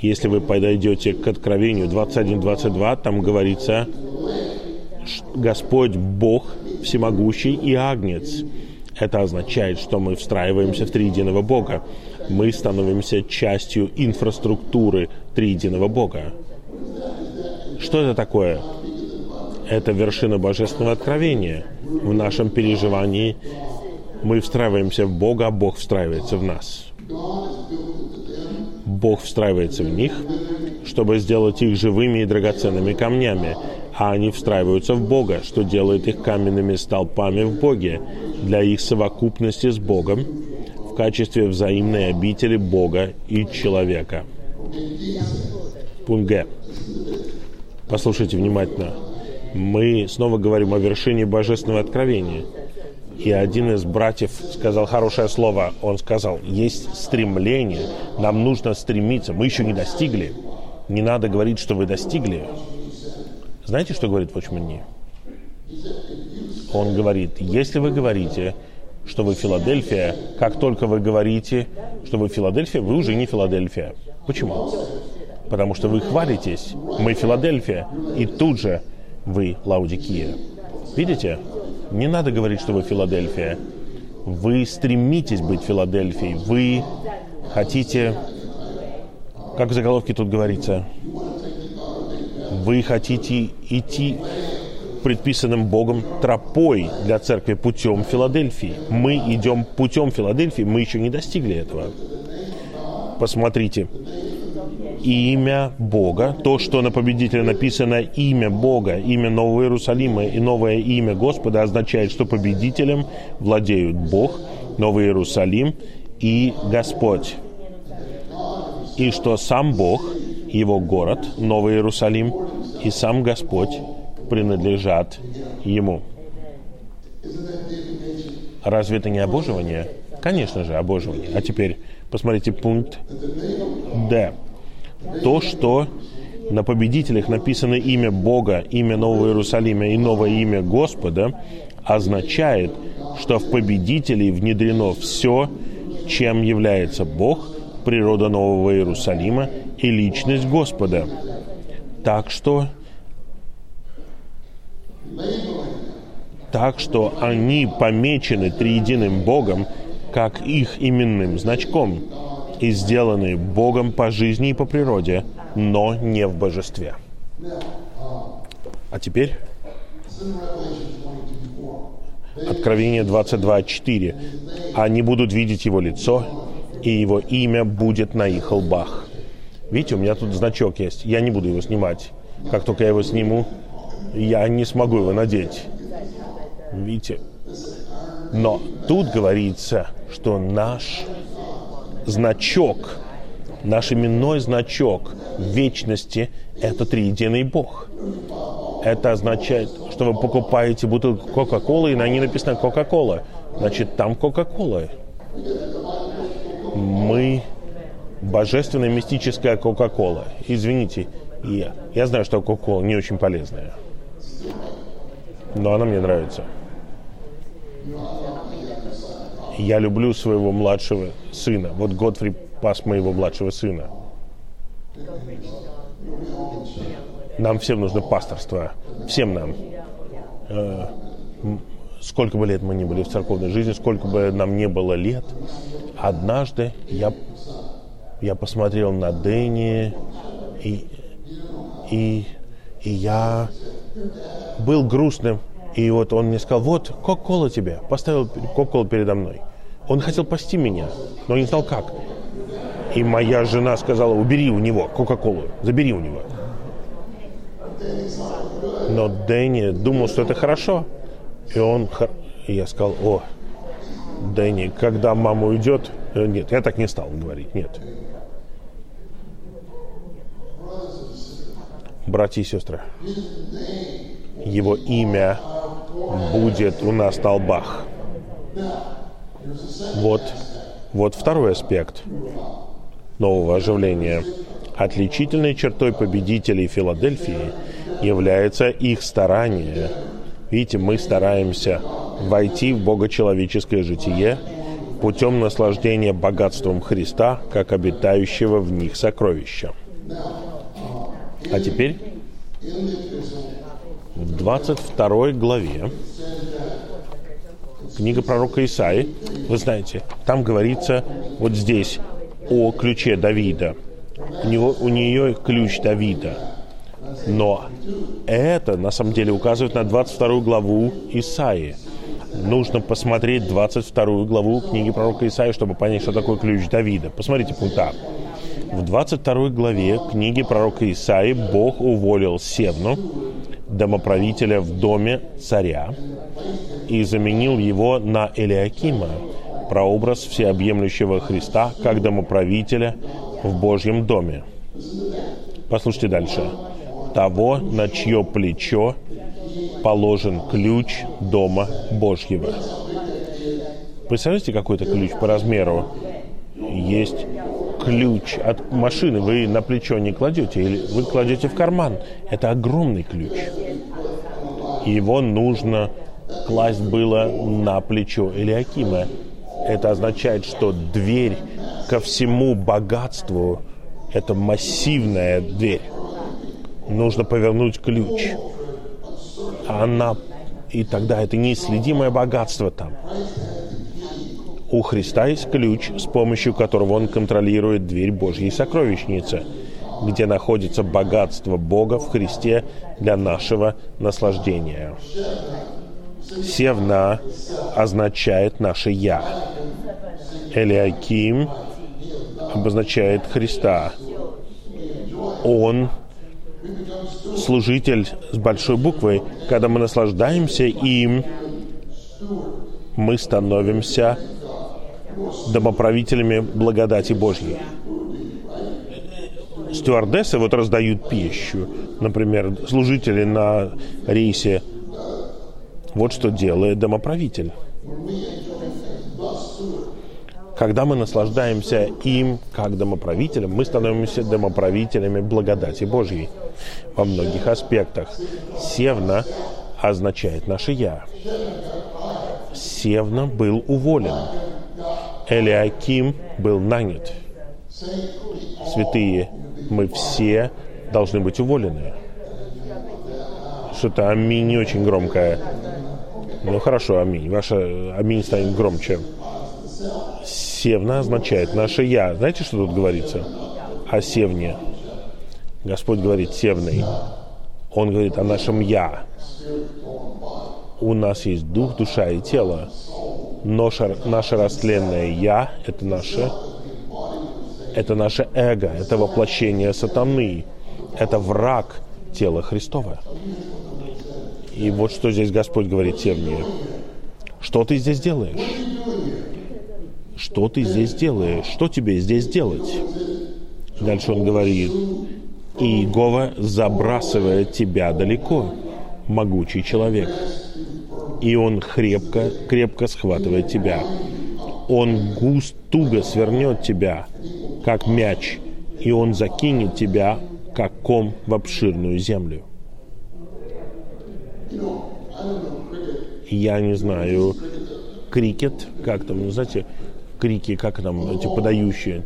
Если вы подойдете к Откровению 21.22, там говорится, Господь Бог всемогущий и Агнец. Это означает, что мы встраиваемся в триединого Бога. Мы становимся частью инфраструктуры триединого Бога. Что это такое? Это вершина божественного откровения. В нашем переживании мы встраиваемся в Бога, а Бог встраивается в нас. Бог встраивается в них, чтобы сделать их живыми и драгоценными камнями, а они встраиваются в Бога, что делает их каменными столпами в Боге для их совокупности с Богом в качестве взаимной обители Бога и человека. Пункт. Послушайте внимательно. Мы снова говорим о вершине божественного откровения. И один из братьев сказал хорошее слово. Он сказал, есть стремление, нам нужно стремиться. Мы еще не достигли. Не надо говорить, что вы достигли. Знаете, что говорит Watchman Он говорит, если вы говорите, что вы Филадельфия, как только вы говорите, что вы Филадельфия, вы уже не Филадельфия. Почему? Потому что вы хвалитесь, мы Филадельфия, и тут же вы Лаудикия. Видите? Не надо говорить, что вы Филадельфия. Вы стремитесь быть Филадельфией. Вы хотите, как в заголовке тут говорится, вы хотите идти предписанным Богом тропой для церкви путем Филадельфии. Мы идем путем Филадельфии, мы еще не достигли этого. Посмотрите, имя Бога, то, что на победителе написано имя Бога, имя Нового Иерусалима и новое имя Господа означает, что победителем владеют Бог, Новый Иерусалим и Господь. И что сам Бог, его город, Новый Иерусалим и сам Господь принадлежат Ему. Разве это не обоживание? Конечно же, обоживание. А теперь посмотрите пункт Д. То, что на победителях написано имя Бога, имя Нового Иерусалима и новое имя Господа, означает, что в победителей внедрено все, чем является Бог, природа Нового Иерусалима и личность Господа. Так что так что они помечены триединым Богом как их именным значком и сделаны Богом по жизни и по природе, но не в божестве. А теперь Откровение 22.4. Они будут видеть его лицо, и его имя будет на их лбах. Видите, у меня тут значок есть. Я не буду его снимать. Как только я его сниму, я не смогу его надеть. Видите? Но тут говорится, что наш значок, наш именной значок вечности – это триединый Бог. Это означает, что вы покупаете бутылку Кока-Колы, и на ней написано Кока-Кола. Значит, там Кока-Кола. Мы божественная мистическая Кока-Кола. Извините, я, я знаю, что Кока-Кола не очень полезная. Но она мне нравится. Я люблю своего младшего сына. Вот Годфри пас моего младшего сына. Нам всем нужно пасторство. Всем нам. Э, сколько бы лет мы ни были в церковной жизни, сколько бы нам не было лет, однажды я, я посмотрел на Дэнни, и, и, и я был грустным. И вот он мне сказал, вот, кока-кола тебе. Поставил кока-колу передо мной. Он хотел пасти меня, но не знал как. И моя жена сказала, убери у него кока-колу, забери у него. Но Дэнни думал, что это хорошо. И он... И я сказал, о, Дэнни, когда мама уйдет... Э, нет, я так не стал говорить, нет. Братья и сестры, его имя будет у нас на лбах. Вот, вот второй аспект нового оживления. Отличительной чертой победителей Филадельфии является их старание. Видите, мы стараемся войти в богочеловеческое житие путем наслаждения богатством Христа, как обитающего в них сокровища. А теперь в 22 главе книга пророка Исаи, вы знаете, там говорится вот здесь о ключе Давида. У, него, у нее ключ Давида. Но это на самом деле указывает на 22 главу Исаи. Нужно посмотреть 22 главу книги пророка Исаи, чтобы понять, что такое ключ Давида. Посмотрите пункт А. В 22 главе книги пророка Исаи Бог уволил Севну, домоправителя в доме царя, и заменил его на Элиакима, прообраз всеобъемлющего Христа как домоправителя в Божьем доме. Послушайте дальше. Того, на чье плечо положен ключ дома Божьего. Представляете, какой-то ключ по размеру? Есть ключ от машины вы на плечо не кладете, или вы кладете в карман. Это огромный ключ. Его нужно класть было на плечо Элиакима. Это означает, что дверь ко всему богатству – это массивная дверь. Нужно повернуть ключ. Она, и тогда это неисследимое богатство там. У Христа есть ключ, с помощью которого Он контролирует дверь Божьей сокровищницы, где находится богатство Бога в Христе для нашего наслаждения. Севна означает наше «я». Элиаким обозначает Христа. Он служитель с большой буквы. Когда мы наслаждаемся им, мы становимся домоправителями благодати Божьей. Стюардессы вот раздают пищу. Например, служители на рейсе. Вот что делает домоправитель. Когда мы наслаждаемся им как домоправителем, мы становимся домоправителями благодати Божьей во многих аспектах. Севна означает наше «я». Севна был уволен. Элиаким был нанят. Святые, мы все должны быть уволены. Что-то аминь не очень громкое. Ну хорошо, аминь. Ваше аминь станет громче. Севна означает наше «я». Знаете, что тут говорится? О севне. Господь говорит «севный». Он говорит о нашем «я». У нас есть дух, душа и тело. Наше, наше растленное «я» — это наше, это наше эго, это воплощение сатаны, это враг тела Христова. И вот что здесь Господь говорит Севне. Что ты здесь делаешь? Что ты здесь делаешь? Что тебе здесь делать? Дальше он говорит, Иегова забрасывает тебя далеко, могучий человек и он крепко, крепко схватывает тебя. Он густ туго свернет тебя, как мяч, и он закинет тебя, как ком в обширную землю. Я не знаю, крикет, как там, ну, знаете, крики, как там, эти подающие,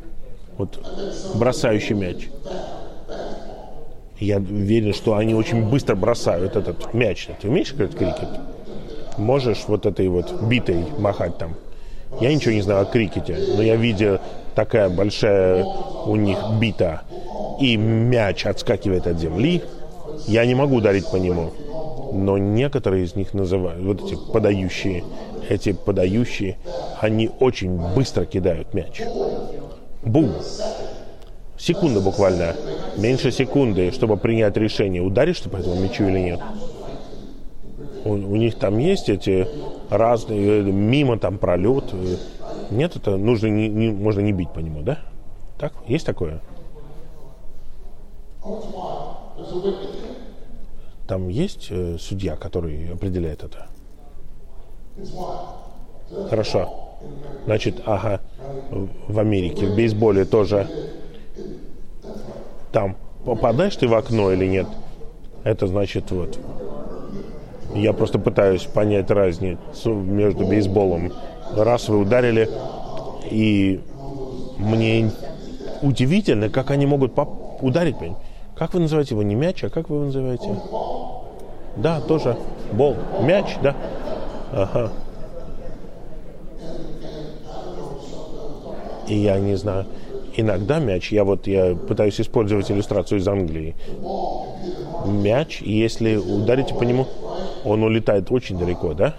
вот бросающий мяч. Я уверен, что они очень быстро бросают этот мяч. Ты умеешь играть крикет? Можешь вот этой вот битой махать там? Я ничего не знаю о крикете, но я видел такая большая у них бита, и мяч отскакивает от земли. Я не могу ударить по нему. Но некоторые из них называют, вот эти подающие, эти подающие, они очень быстро кидают мяч. Бум! Секунда буквально, меньше секунды, чтобы принять решение, ударишь ты по этому мячу или нет. У, у них там есть эти разные, мимо там пролет. Нет, это нужно не, не, можно не бить по нему, да? Так? Есть такое? Там есть э, судья, который определяет это? Хорошо. Значит, ага, в Америке, в бейсболе тоже там попадаешь ты в окно или нет, это значит вот. Я просто пытаюсь понять разницу между бейсболом. Раз вы ударили, и мне удивительно, как они могут ударить меня. Как вы называете его? Не мяч, а как вы его называете? Да, тоже бол. Мяч, да? Ага. И я не знаю иногда мяч, я вот я пытаюсь использовать иллюстрацию из Англии. Мяч, если ударите по нему, он улетает очень далеко, да?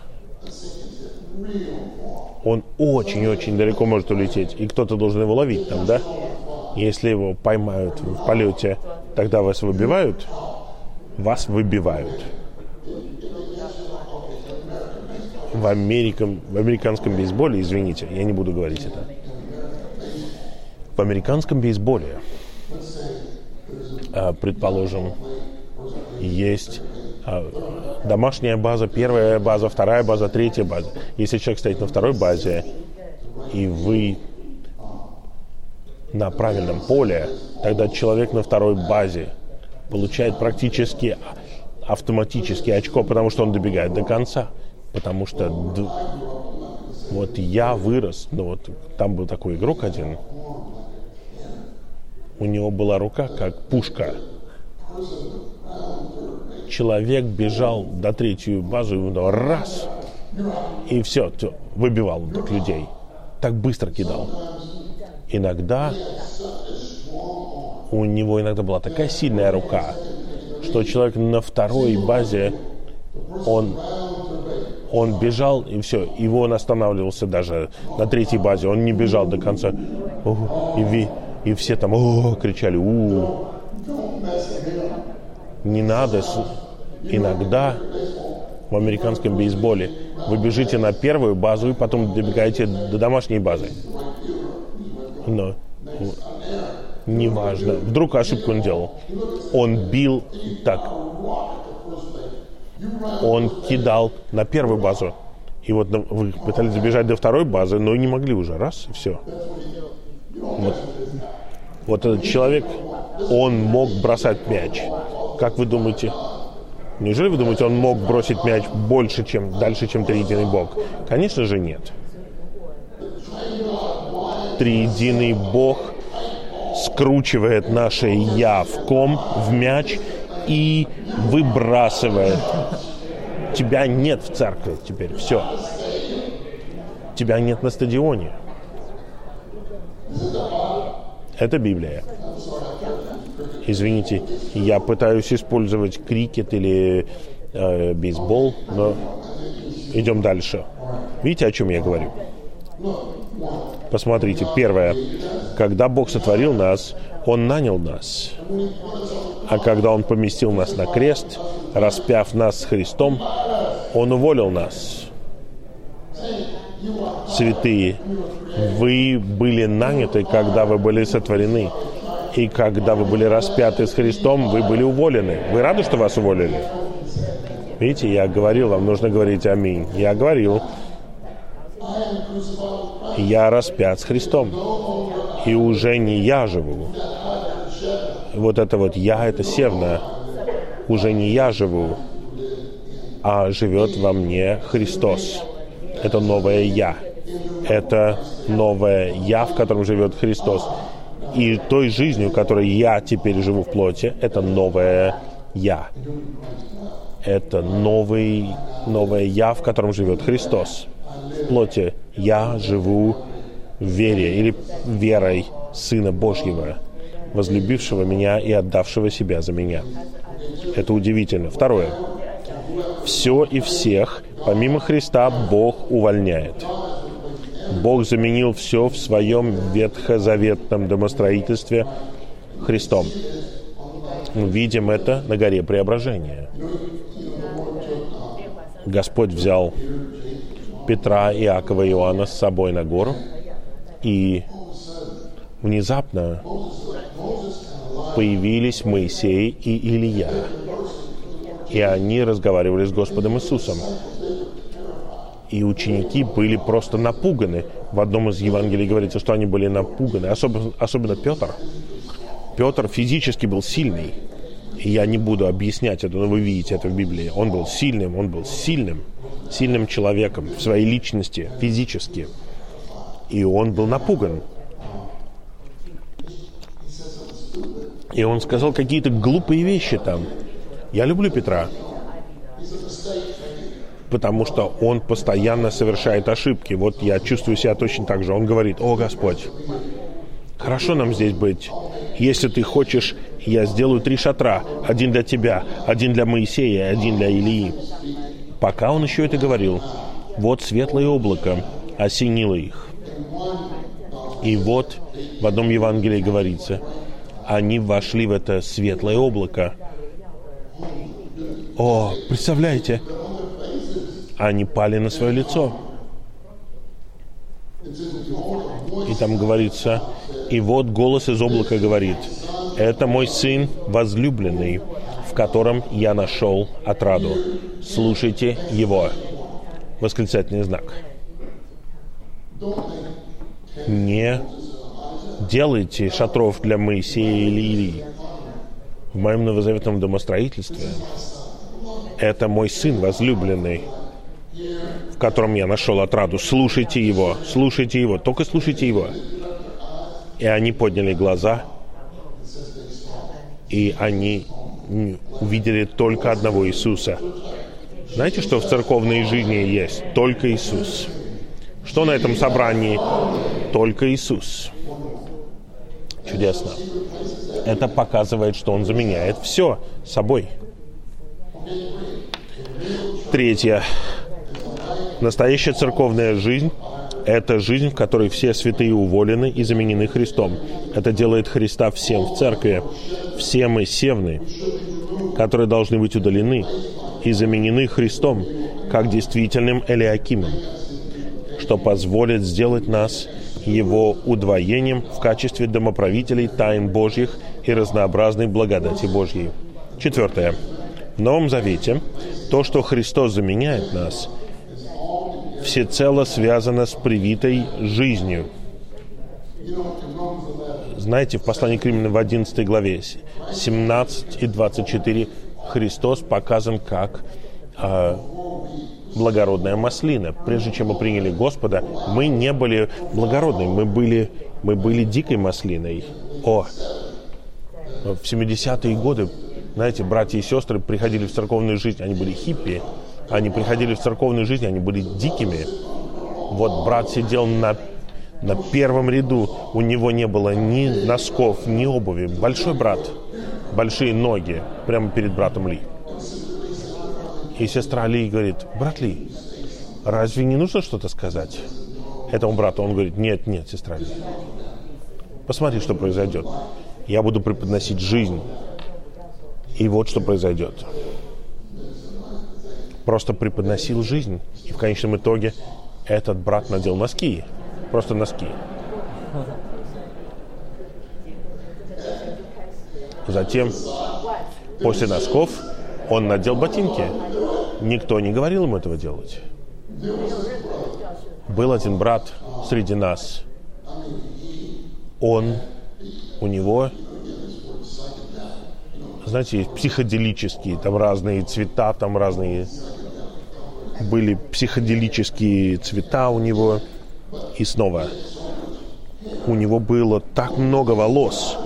Он очень-очень далеко может улететь, и кто-то должен его ловить там, да? Если его поймают в полете, тогда вас выбивают, вас выбивают. В, Америкам, в американском бейсболе, извините, я не буду говорить это, в американском бейсболе, а, предположим, есть а, домашняя база, первая база, вторая база, третья база. Если человек стоит на второй базе, и вы на правильном поле, тогда человек на второй базе получает практически автоматически очко, потому что он добегает до конца. Потому что вот я вырос, ну вот там был такой игрок один, у него была рука как пушка. Человек бежал до и он раз, и все, выбивал так людей. Так быстро кидал. Иногда у него иногда была такая сильная рука, что человек на второй базе, он, он бежал, и все, его он останавливался даже на третьей базе, он не бежал до конца. И, и все там кричали у, -у, -у. Не надо. Иногда в американском бейсболе вы бежите на первую базу и потом добегаете до домашней базы. Но неважно. Вдруг ошибку он делал. Он бил так. Он кидал на первую базу. И вот вы пытались забежать до второй базы, но не могли уже. Раз, и все. Вот вот этот человек, он мог бросать мяч. Как вы думаете? Неужели вы думаете, он мог бросить мяч больше, чем дальше, чем триединый Бог? Конечно же нет. Триединый Бог скручивает наше «я» в ком, в мяч и выбрасывает. Тебя нет в церкви теперь, все. Тебя нет на стадионе. Это Библия. Извините, я пытаюсь использовать крикет или э, бейсбол, но идем дальше. Видите, о чем я говорю? Посмотрите, первое. Когда Бог сотворил нас, Он нанял нас. А когда Он поместил нас на крест, распяв нас с Христом, Он уволил нас. Святые, вы были наняты, когда вы были сотворены. И когда вы были распяты с Христом, вы были уволены. Вы рады, что вас уволили? Видите, я говорил, вам нужно говорить аминь. Я говорил, я распят с Христом. И уже не я живу. Вот это вот я, это севна. Уже не я живу, а живет во мне Христос. Это новое «я». Это новое «я», в котором живет Христос. И той жизнью, которой я теперь живу в плоти, это новое «я». Это новый, новое «я», в котором живет Христос. В плоти я живу в вере или верой Сына Божьего, возлюбившего меня и отдавшего себя за меня. Это удивительно. Второе. Все и всех, помимо Христа, Бог увольняет. Бог заменил все в своем ветхозаветном домостроительстве Христом. Видим это на горе Преображения. Господь взял Петра, Иакова и Иоанна с собой на гору, и внезапно появились Моисей и Илья. И они разговаривали с Господом Иисусом. И ученики были просто напуганы. В одном из Евангелий говорится, что они были напуганы. Особенно, особенно Петр. Петр физически был сильный. Я не буду объяснять это, но вы видите это в Библии. Он был сильным, он был сильным, сильным человеком в своей личности, физически. И он был напуган. И он сказал какие-то глупые вещи там. Я люблю Петра, потому что он постоянно совершает ошибки. Вот я чувствую себя точно так же. Он говорит, о Господь, хорошо нам здесь быть. Если ты хочешь, я сделаю три шатра. Один для тебя, один для Моисея, один для Илии. Пока он еще это говорил, вот светлое облако осенило их. И вот в одном Евангелии говорится – они вошли в это светлое облако. О, представляете, они пали на свое лицо. И там говорится, и вот голос из облака говорит, это мой сын возлюбленный, в котором я нашел отраду. Слушайте его. Восклицательный знак. Не делайте шатров для Моисея или Илии. В моем новозаветном домостроительстве это мой сын возлюбленный, котором я нашел отраду. Слушайте его, слушайте его, только слушайте его. И они подняли глаза, и они увидели только одного Иисуса. Знаете, что в церковной жизни есть? Только Иисус. Что на этом собрании? Только Иисус чудесно. Это показывает, что он заменяет все собой. Третье. Настоящая церковная жизнь – это жизнь, в которой все святые уволены и заменены Христом. Это делает Христа всем в церкви. Все мы севны, которые должны быть удалены и заменены Христом, как действительным Элиакимом, что позволит сделать нас – его удвоением в качестве домоправителей тайн Божьих и разнообразной благодати Божьей. Четвертое. В Новом Завете то, что Христос заменяет нас, всецело связано с привитой жизнью. Знаете, в послании к Римлянам в 11 главе 17 и 24 Христос показан как э, благородная маслина. Прежде чем мы приняли Господа, мы не были благородными, мы были, мы были дикой маслиной. О, в 70-е годы, знаете, братья и сестры приходили в церковную жизнь, они были хиппи, они приходили в церковную жизнь, они были дикими. Вот брат сидел на, на первом ряду, у него не было ни носков, ни обуви. Большой брат, большие ноги, прямо перед братом Ли. И сестра Ли говорит, брат Ли, разве не нужно что-то сказать этому брату? Он говорит, нет, нет, сестра Ли. Посмотри, что произойдет. Я буду преподносить жизнь. И вот что произойдет. Просто преподносил жизнь. И в конечном итоге этот брат надел носки. Просто носки. Затем, после носков, он надел ботинки. Никто не говорил ему этого делать. Был один брат среди нас. Он, у него, знаете, есть психоделические, там разные цвета, там разные были психоделические цвета у него. И снова у него было так много волос.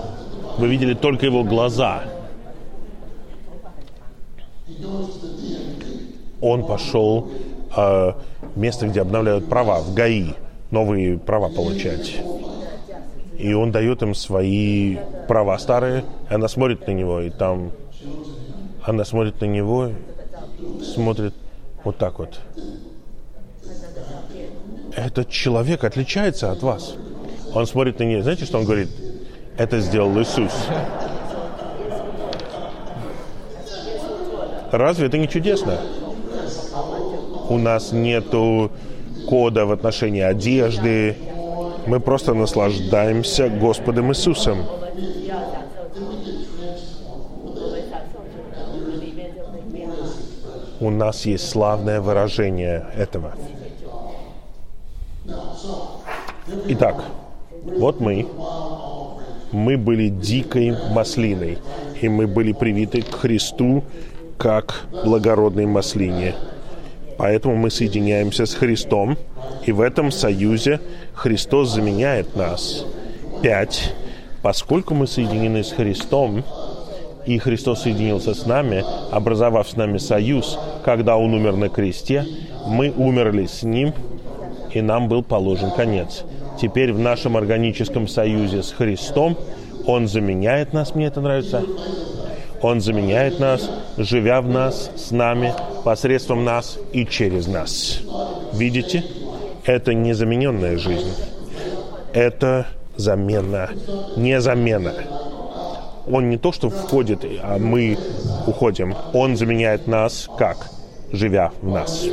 Вы видели только его глаза. Он пошел э, место, где обновляют права, в ГАИ, новые права получать. И он дает им свои права старые, и она смотрит на него, и там она смотрит на него, смотрит вот так вот. Этот человек отличается от вас. Он смотрит на нее. Знаете, что он говорит? Это сделал Иисус. Разве это не чудесно? У нас нету кода в отношении одежды. Мы просто наслаждаемся Господом Иисусом. У нас есть славное выражение этого. Итак, вот мы. Мы были дикой маслиной, и мы были привиты к Христу как благородной маслине. Поэтому мы соединяемся с Христом, и в этом союзе Христос заменяет нас. Пять. Поскольку мы соединены с Христом, и Христос соединился с нами, образовав с нами союз, когда Он умер на кресте, мы умерли с Ним, и нам был положен конец. Теперь в нашем органическом союзе с Христом Он заменяет нас, мне это нравится, Он заменяет нас, живя в нас, с нами, посредством нас и через нас. Видите? Это не замененная жизнь. Это замена, не замена. Он не то, что входит, а мы уходим. Он заменяет нас как? Живя в нас.